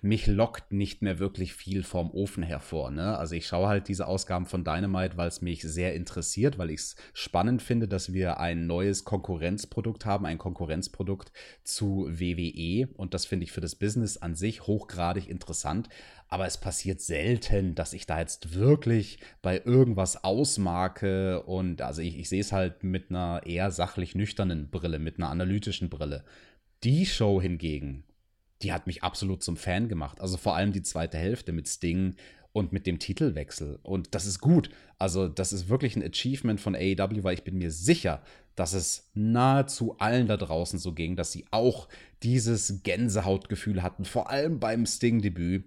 Mich lockt nicht mehr wirklich viel vom Ofen hervor. Ne? Also ich schaue halt diese Ausgaben von Dynamite, weil es mich sehr interessiert, weil ich es spannend finde, dass wir ein neues Konkurrenzprodukt haben, ein Konkurrenzprodukt zu WWE. Und das finde ich für das Business an sich hochgradig interessant. Aber es passiert selten, dass ich da jetzt wirklich bei irgendwas ausmarke. Und also ich, ich sehe es halt mit einer eher sachlich nüchternen Brille, mit einer analytischen Brille. Die Show hingegen, die hat mich absolut zum Fan gemacht. Also vor allem die zweite Hälfte mit Sting und mit dem Titelwechsel. Und das ist gut. Also, das ist wirklich ein Achievement von AEW, weil ich bin mir sicher, dass es nahezu allen da draußen so ging, dass sie auch dieses Gänsehautgefühl hatten, vor allem beim Sting-Debüt,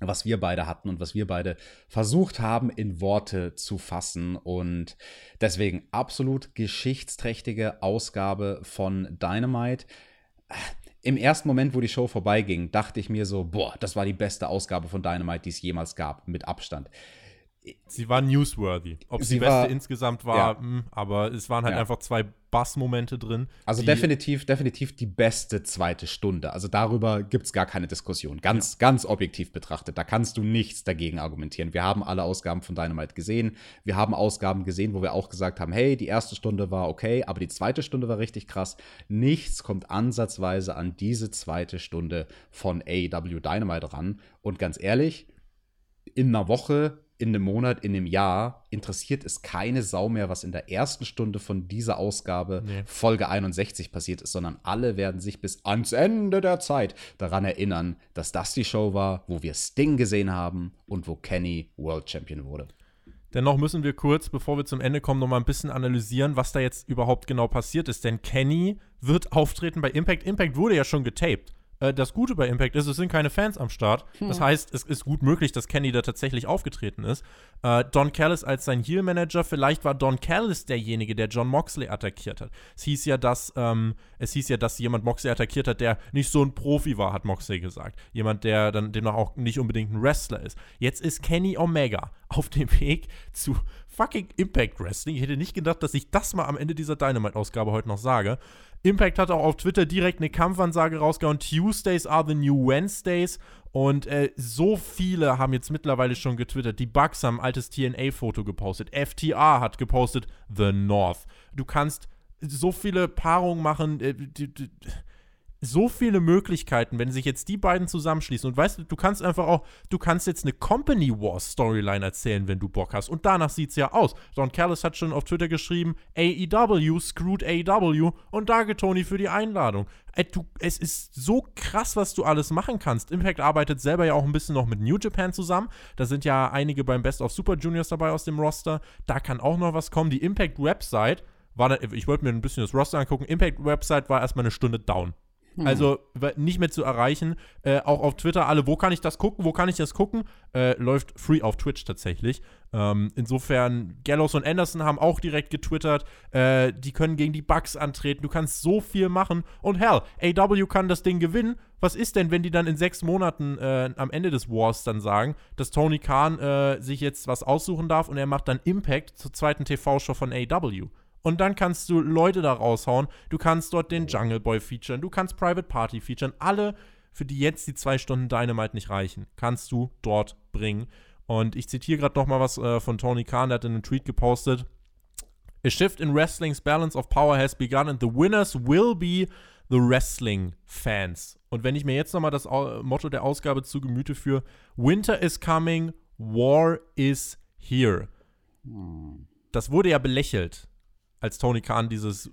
was wir beide hatten und was wir beide versucht haben, in Worte zu fassen. Und deswegen absolut geschichtsträchtige Ausgabe von Dynamite im ersten Moment, wo die Show vorbeiging, dachte ich mir so, boah, das war die beste Ausgabe von Dynamite, die es jemals gab, mit Abstand. Sie war newsworthy. Ob sie die beste war, insgesamt war, ja. mh, hm, aber es waren halt ja. einfach zwei Bass-Momente drin. Also definitiv, definitiv die beste zweite Stunde. Also darüber gibt es gar keine Diskussion. Ganz, ja. ganz objektiv betrachtet. Da kannst du nichts dagegen argumentieren. Wir haben alle Ausgaben von Dynamite gesehen. Wir haben Ausgaben gesehen, wo wir auch gesagt haben, hey, die erste Stunde war okay, aber die zweite Stunde war richtig krass. Nichts kommt ansatzweise an diese zweite Stunde von AEW Dynamite ran. Und ganz ehrlich, in einer Woche in einem Monat, in einem Jahr interessiert es keine Sau mehr, was in der ersten Stunde von dieser Ausgabe nee. Folge 61 passiert ist, sondern alle werden sich bis ans Ende der Zeit daran erinnern, dass das die Show war, wo wir Sting gesehen haben und wo Kenny World Champion wurde. Dennoch müssen wir kurz, bevor wir zum Ende kommen, noch mal ein bisschen analysieren, was da jetzt überhaupt genau passiert ist. Denn Kenny wird auftreten bei Impact. Impact wurde ja schon getaped. Äh, das Gute bei Impact ist, es sind keine Fans am Start. Hm. Das heißt, es ist gut möglich, dass Kenny da tatsächlich aufgetreten ist. Äh, Don Callis als sein Heel-Manager, vielleicht war Don Callis derjenige, der John Moxley attackiert hat. Es hieß ja, dass ähm, es hieß ja, dass jemand Moxley attackiert hat, der nicht so ein Profi war, hat Moxley gesagt. Jemand, der dann demnach auch nicht unbedingt ein Wrestler ist. Jetzt ist Kenny Omega auf dem Weg zu fucking Impact Wrestling. Ich hätte nicht gedacht, dass ich das mal am Ende dieser Dynamite-Ausgabe heute noch sage. Impact hat auch auf Twitter direkt eine Kampfansage rausgehauen. Tuesdays are the new Wednesdays. Und äh, so viele haben jetzt mittlerweile schon getwittert. Die Bugs haben ein altes TNA-Foto gepostet. FTR hat gepostet The North. Du kannst so viele Paarungen machen. Äh, die, die, so viele Möglichkeiten, wenn sich jetzt die beiden zusammenschließen. Und weißt du, du kannst einfach auch, du kannst jetzt eine Company Wars Storyline erzählen, wenn du Bock hast. Und danach sieht es ja aus. Don Callis hat schon auf Twitter geschrieben, AEW screwed AEW und danke Tony für die Einladung. Ey, du, es ist so krass, was du alles machen kannst. Impact arbeitet selber ja auch ein bisschen noch mit New Japan zusammen. Da sind ja einige beim Best of Super Juniors dabei aus dem Roster. Da kann auch noch was kommen. Die Impact Website war, da, ich wollte mir ein bisschen das Roster angucken. Impact Website war erstmal eine Stunde down Hm. Also nicht mehr zu erreichen. Äh, auch auf Twitter alle, wo kann ich das gucken? Wo kann ich das gucken? Äh, läuft free auf Twitch tatsächlich. Ähm, insofern, Gallows und Anderson haben auch direkt getwittert. Äh, die können gegen die Bugs antreten. Du kannst so viel machen. Und hell, AW kann das Ding gewinnen. Was ist denn, wenn die dann in sechs Monaten äh, am Ende des Wars dann sagen, dass Tony Khan äh, sich jetzt was aussuchen darf und er macht dann Impact zur zweiten TV-Show von AW? Und dann kannst du Leute da raushauen. Du kannst dort den Jungle Boy featuren. Du kannst Private Party featuren. Alle, für die jetzt die zwei Stunden Dynamite nicht reichen, kannst du dort bringen. Und ich zitiere gerade noch mal was äh, von Tony Khan, der hat in einem Tweet gepostet. A shift in wrestling's balance of power has begun and the winners will be the wrestling fans. Und wenn ich mir jetzt noch mal das Motto der Ausgabe zu Gemüte führe, Winter is coming, War is here. Hm. Das wurde ja belächelt als Tony Khan dieses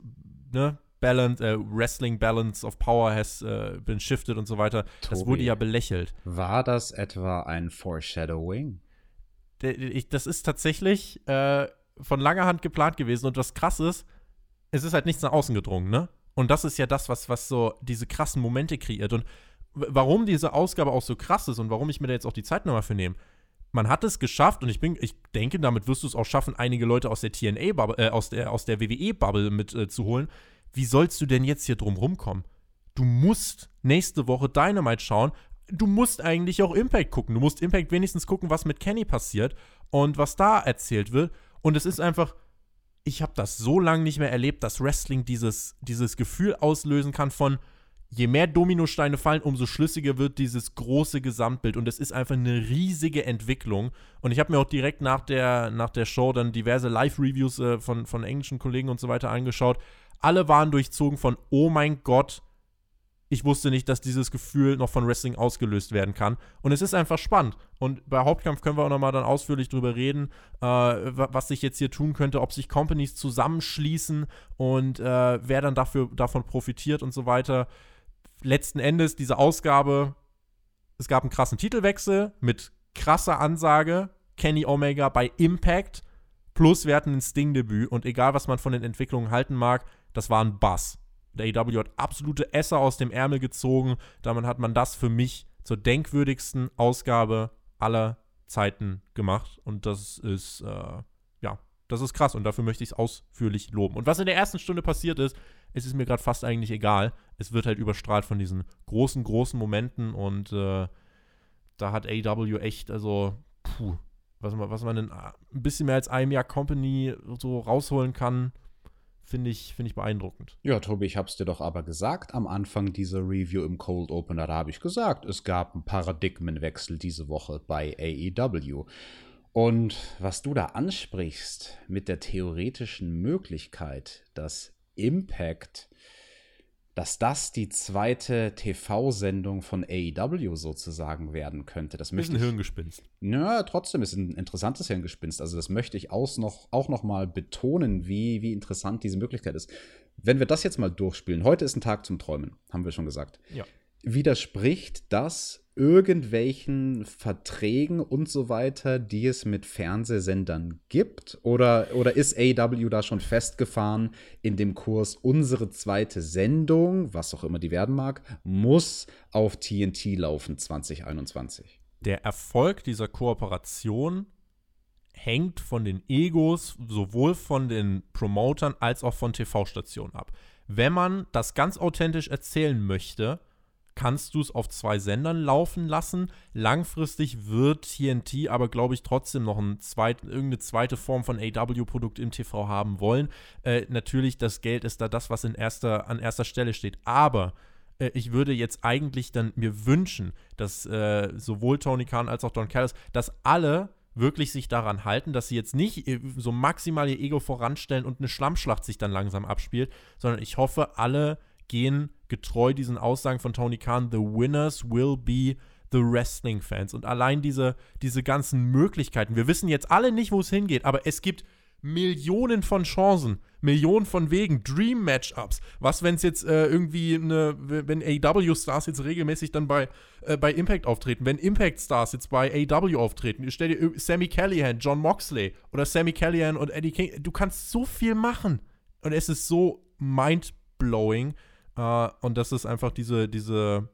ne, Balance, äh, Wrestling Balance of Power has äh, been shifted und so weiter. Tobi, das wurde ja belächelt. War das etwa ein Foreshadowing? Das ist tatsächlich äh, von langer Hand geplant gewesen und was krass ist, es ist halt nichts nach außen gedrungen, ne? Und das ist ja das, was, was so diese krassen Momente kreiert. Und warum diese Ausgabe auch so krass ist und warum ich mir da jetzt auch die Zeit nochmal für nehme, man hat es geschafft und ich bin, ich denke, damit wirst du es auch schaffen, einige Leute aus der TNA-Bubble, äh, aus der, aus der WWE-Bubble mit äh, zu holen. Wie sollst du denn jetzt hier drum rumkommen? Du musst nächste Woche Dynamite schauen. Du musst eigentlich auch Impact gucken. Du musst Impact wenigstens gucken, was mit Kenny passiert und was da erzählt wird. Und es ist einfach, ich habe das so lange nicht mehr erlebt, dass Wrestling dieses, dieses Gefühl auslösen kann von, je mehr Dominosteine fallen, umso schlüssiger wird dieses große Gesamtbild. Und es ist einfach eine riesige Entwicklung. Und ich habe mir auch direkt nach der, nach der Show dann diverse Live-Reviews äh, von, von englischen Kollegen und so weiter angeschaut. Alle waren durchzogen von, oh mein Gott, ich wusste nicht, dass dieses Gefühl noch von Wrestling ausgelöst werden kann. Und es ist einfach spannend. Und bei Hauptkampf können wir auch nochmal dann ausführlich drüber reden, äh, was sich jetzt hier tun könnte, ob sich Companies zusammenschließen und äh, wer dann dafür, davon profitiert und so weiter letzten Endes diese Ausgabe, es gab einen krassen Titelwechsel mit krasser Ansage, Kenny Omega bei Impact, plus wir hatten ein Sting-Debüt und egal, was man von den Entwicklungen halten mag, das war ein Bass. Der AEW hat absolute Esser aus dem Ärmel gezogen, damit hat man das für mich zur denkwürdigsten Ausgabe aller Zeiten gemacht und das ist, äh, das ist krass und dafür möchte ich es ausführlich loben. Und was in der ersten Stunde passiert ist, es ist mir gerade fast eigentlich egal. Es wird halt überstrahlt von diesen großen, großen Momenten und äh, da hat AW echt, also, puh, was man, was man in ein bisschen mehr als einem Jahr Company so rausholen kann, finde ich, find ich beeindruckend. Ja, Tobi, ich habe es dir doch aber gesagt am Anfang dieser Review im Cold Opener. Da habe ich gesagt, es gab einen Paradigmenwechsel diese Woche bei AEW. Und was du da ansprichst mit der theoretischen Möglichkeit, dass Impact, dass das die zweite TV-Sendung von AEW sozusagen werden könnte. Das möchte ist ein Hirngespinst. Ja, trotzdem ist ein interessantes Hirngespinst. Also das möchte ich aus noch, auch noch mal betonen, wie, wie interessant diese Möglichkeit ist. Wenn wir das jetzt mal durchspielen, heute ist ein Tag zum Träumen, haben wir schon gesagt. Ja. Widerspricht das irgendwelchen Verträgen und so weiter, die es mit Fernsehsendern gibt? Oder, oder ist AW da schon festgefahren in dem Kurs, unsere zweite Sendung, was auch immer die werden mag, muss auf TNT laufen 2021? Der Erfolg dieser Kooperation hängt von den Egos sowohl von den Promotern als auch von TV-Stationen ab. Wenn man das ganz authentisch erzählen möchte, kannst du es auf zwei Sendern laufen lassen. Langfristig wird TNT aber, glaube ich, trotzdem noch ein zweit, irgendeine zweite Form von AW-Produkt im TV haben wollen. Äh, natürlich, das Geld ist da das, was in erster, an erster Stelle steht. Aber äh, ich würde jetzt eigentlich dann mir wünschen, dass äh, sowohl Tony Khan als auch Don Callis, dass alle wirklich sich daran halten, dass sie jetzt nicht äh, so maximal ihr Ego voranstellen und eine Schlammschlacht sich dann langsam abspielt, sondern ich hoffe, alle gehen getreu diesen Aussagen von Tony Khan, the winners will be the wrestling fans. Und allein diese, diese ganzen Möglichkeiten, wir wissen jetzt alle nicht, wo es hingeht, aber es gibt Millionen von Chancen, Millionen von Wegen, Dream-Matchups. Was, wenn es jetzt äh, irgendwie eine, wenn AW-Stars jetzt regelmäßig dann bei, äh, bei Impact auftreten, wenn Impact-Stars jetzt bei AW auftreten, stell dir Sammy Callahan, John Moxley oder Sammy Callahan und Eddie King, du kannst so viel machen. Und es ist so mind-blowing Äh, und das ist einfach diese, diese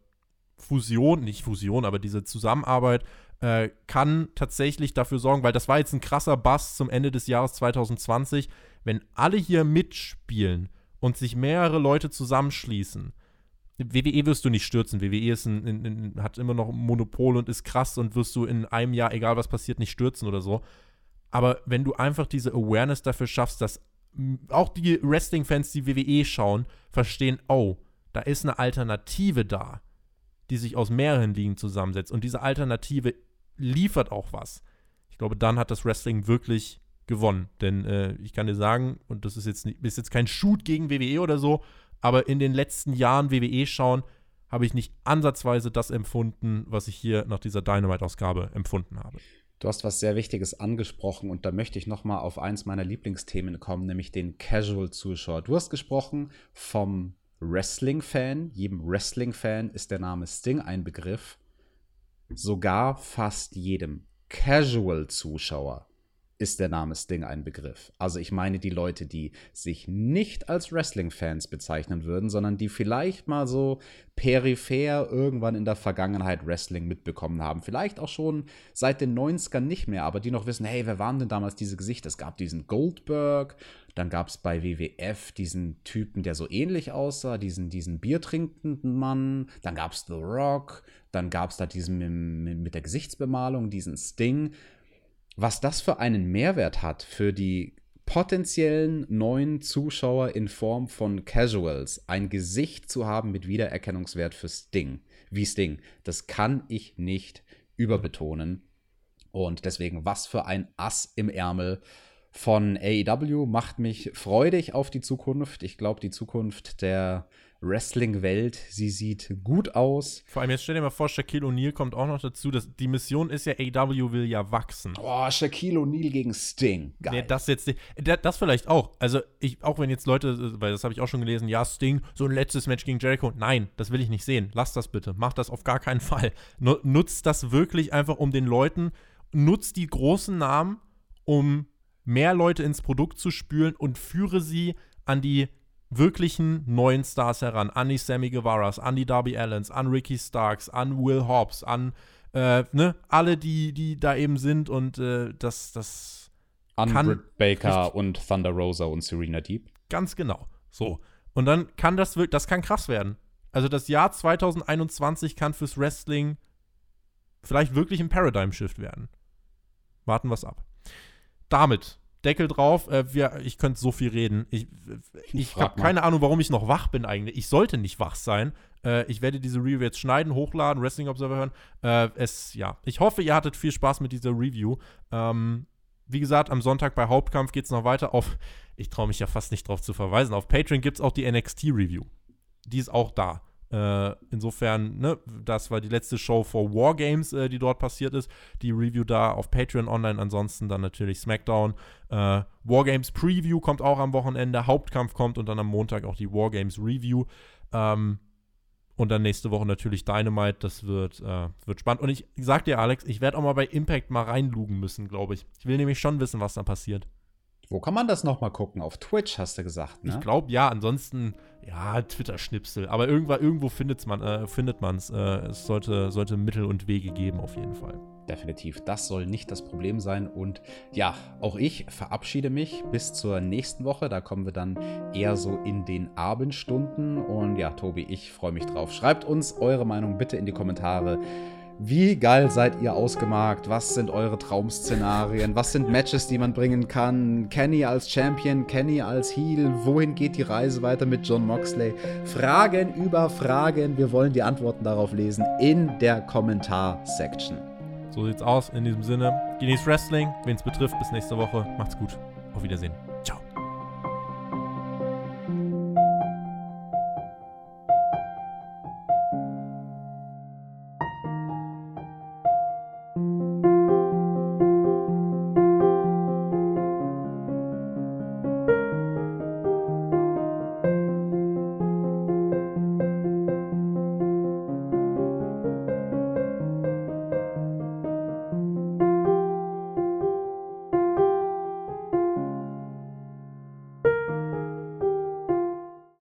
Fusion, nicht Fusion, aber diese Zusammenarbeit äh, kann tatsächlich dafür sorgen, weil das war jetzt ein krasser Bass zum Ende des Jahres 2020, wenn alle hier mitspielen und sich mehrere Leute zusammenschließen. WWE wirst du nicht stürzen. WWE ist ein, ein, ein, hat immer noch ein Monopol und ist krass und wirst du in einem Jahr, egal was passiert, nicht stürzen oder so. Aber wenn du einfach diese Awareness dafür schaffst, dass auch die Wrestling-Fans, die WWE schauen, verstehen, oh, da ist eine Alternative da, die sich aus mehreren Ligen zusammensetzt. Und diese Alternative liefert auch was. Ich glaube, dann hat das Wrestling wirklich gewonnen. Denn äh, ich kann dir sagen, und das ist jetzt, ist jetzt kein Shoot gegen WWE oder so, aber in den letzten Jahren WWE schauen, habe ich nicht ansatzweise das empfunden, was ich hier nach dieser Dynamite-Ausgabe empfunden habe. Du hast was sehr Wichtiges angesprochen und da möchte ich noch mal auf eins meiner Lieblingsthemen kommen, nämlich den Casual-Zuschauer. Du hast gesprochen vom Wrestling-Fan. Jedem Wrestling-Fan ist der Name Sting ein Begriff. Sogar fast jedem Casual-Zuschauer ist der Name Sting ein Begriff. Also ich meine die Leute, die sich nicht als Wrestling-Fans bezeichnen würden, sondern die vielleicht mal so peripher irgendwann in der Vergangenheit Wrestling mitbekommen haben. Vielleicht auch schon seit den 90ern nicht mehr, aber die noch wissen, hey, wer waren denn damals diese Gesichter? Es gab diesen Goldberg, dann gab es bei WWF diesen Typen, der so ähnlich aussah, diesen, diesen biertrinkenden Mann, dann gab es The Rock, dann gab es da diesen mit, mit der Gesichtsbemalung, diesen Sting was das für einen Mehrwert hat für die potenziellen neuen Zuschauer in Form von Casuals, ein Gesicht zu haben mit Wiedererkennungswert für Sting, wie Sting, das kann ich nicht überbetonen. Und deswegen, was für ein Ass im Ärmel von AEW macht mich freudig auf die Zukunft. Ich glaube, die Zukunft der Wrestling-Welt. Sie sieht gut aus. Vor allem, jetzt stell dir mal vor, Shaquille O'Neal kommt auch noch dazu. Dass die Mission ist ja, AW will ja wachsen. Oh, Shaquille O'Neal gegen Sting. Geil. Nee, das jetzt das vielleicht auch. Also, ich, auch wenn jetzt Leute, weil das habe ich auch schon gelesen, ja, Sting, so ein letztes Match gegen Jericho. Nein, das will ich nicht sehen. Lass das bitte. Mach das auf gar keinen Fall. Nutzt das wirklich einfach, um den Leuten, nutzt die großen Namen, um mehr Leute ins Produkt zu spülen und führe sie an die wirklichen neuen Stars heran. An die Sammy Guevaras, an die Darby Allens, an Ricky Starks, an Will Hobbs, an äh, ne, alle, die, die da eben sind und äh, das, das An kann Britt Baker und Thunder Rosa und Serena Deep. Ganz genau. So. Und dann kann das wirklich, das kann krass werden. Also das Jahr 2021 kann fürs Wrestling vielleicht wirklich ein Paradigm Shift werden. Warten wir es ab. Damit Deckel drauf. Äh, wir, ich könnte so viel reden. Ich, ich habe keine Ahnung, warum ich noch wach bin eigentlich. Ich sollte nicht wach sein. Äh, ich werde diese Review jetzt schneiden, hochladen, Wrestling Observer hören. Äh, es, ja, ich hoffe, ihr hattet viel Spaß mit dieser Review. Ähm, wie gesagt, am Sonntag bei Hauptkampf geht es noch weiter auf, ich traue mich ja fast nicht drauf zu verweisen, auf Patreon gibt es auch die NXT-Review. Die ist auch da. Äh, insofern, ne, das war die letzte Show vor Wargames, äh, die dort passiert ist. Die Review da auf Patreon online. Ansonsten dann natürlich SmackDown. Äh, Wargames Preview kommt auch am Wochenende. Hauptkampf kommt und dann am Montag auch die Wargames Review. Ähm, und dann nächste Woche natürlich Dynamite. Das wird, äh, wird spannend. Und ich sag dir, Alex, ich werde auch mal bei Impact mal reinlugen müssen, glaube ich. Ich will nämlich schon wissen, was da passiert. Wo kann man das nochmal gucken? Auf Twitch, hast du gesagt, ne? Ich glaube, ja. Ansonsten, ja, Twitter-Schnipsel. Aber irgendwo, irgendwo findet's man, äh, findet man es. Äh, es sollte, sollte Mittel und Wege geben, auf jeden Fall. Definitiv. Das soll nicht das Problem sein. Und ja, auch ich verabschiede mich bis zur nächsten Woche. Da kommen wir dann eher so in den Abendstunden. Und ja, Tobi, ich freue mich drauf. Schreibt uns eure Meinung bitte in die Kommentare. Wie geil seid ihr ausgemarkt? Was sind eure Traum-Szenarien? Was sind Matches, die man bringen kann? Kenny als Champion, Kenny als Heel? Wohin geht die Reise weiter mit John Moxley? Fragen über Fragen. Wir wollen die Antworten darauf lesen in der Kommentar-Section. So sieht's aus. In diesem Sinne, genießt Wrestling. Wen es betrifft, bis nächste Woche. Macht's gut. Auf Wiedersehen.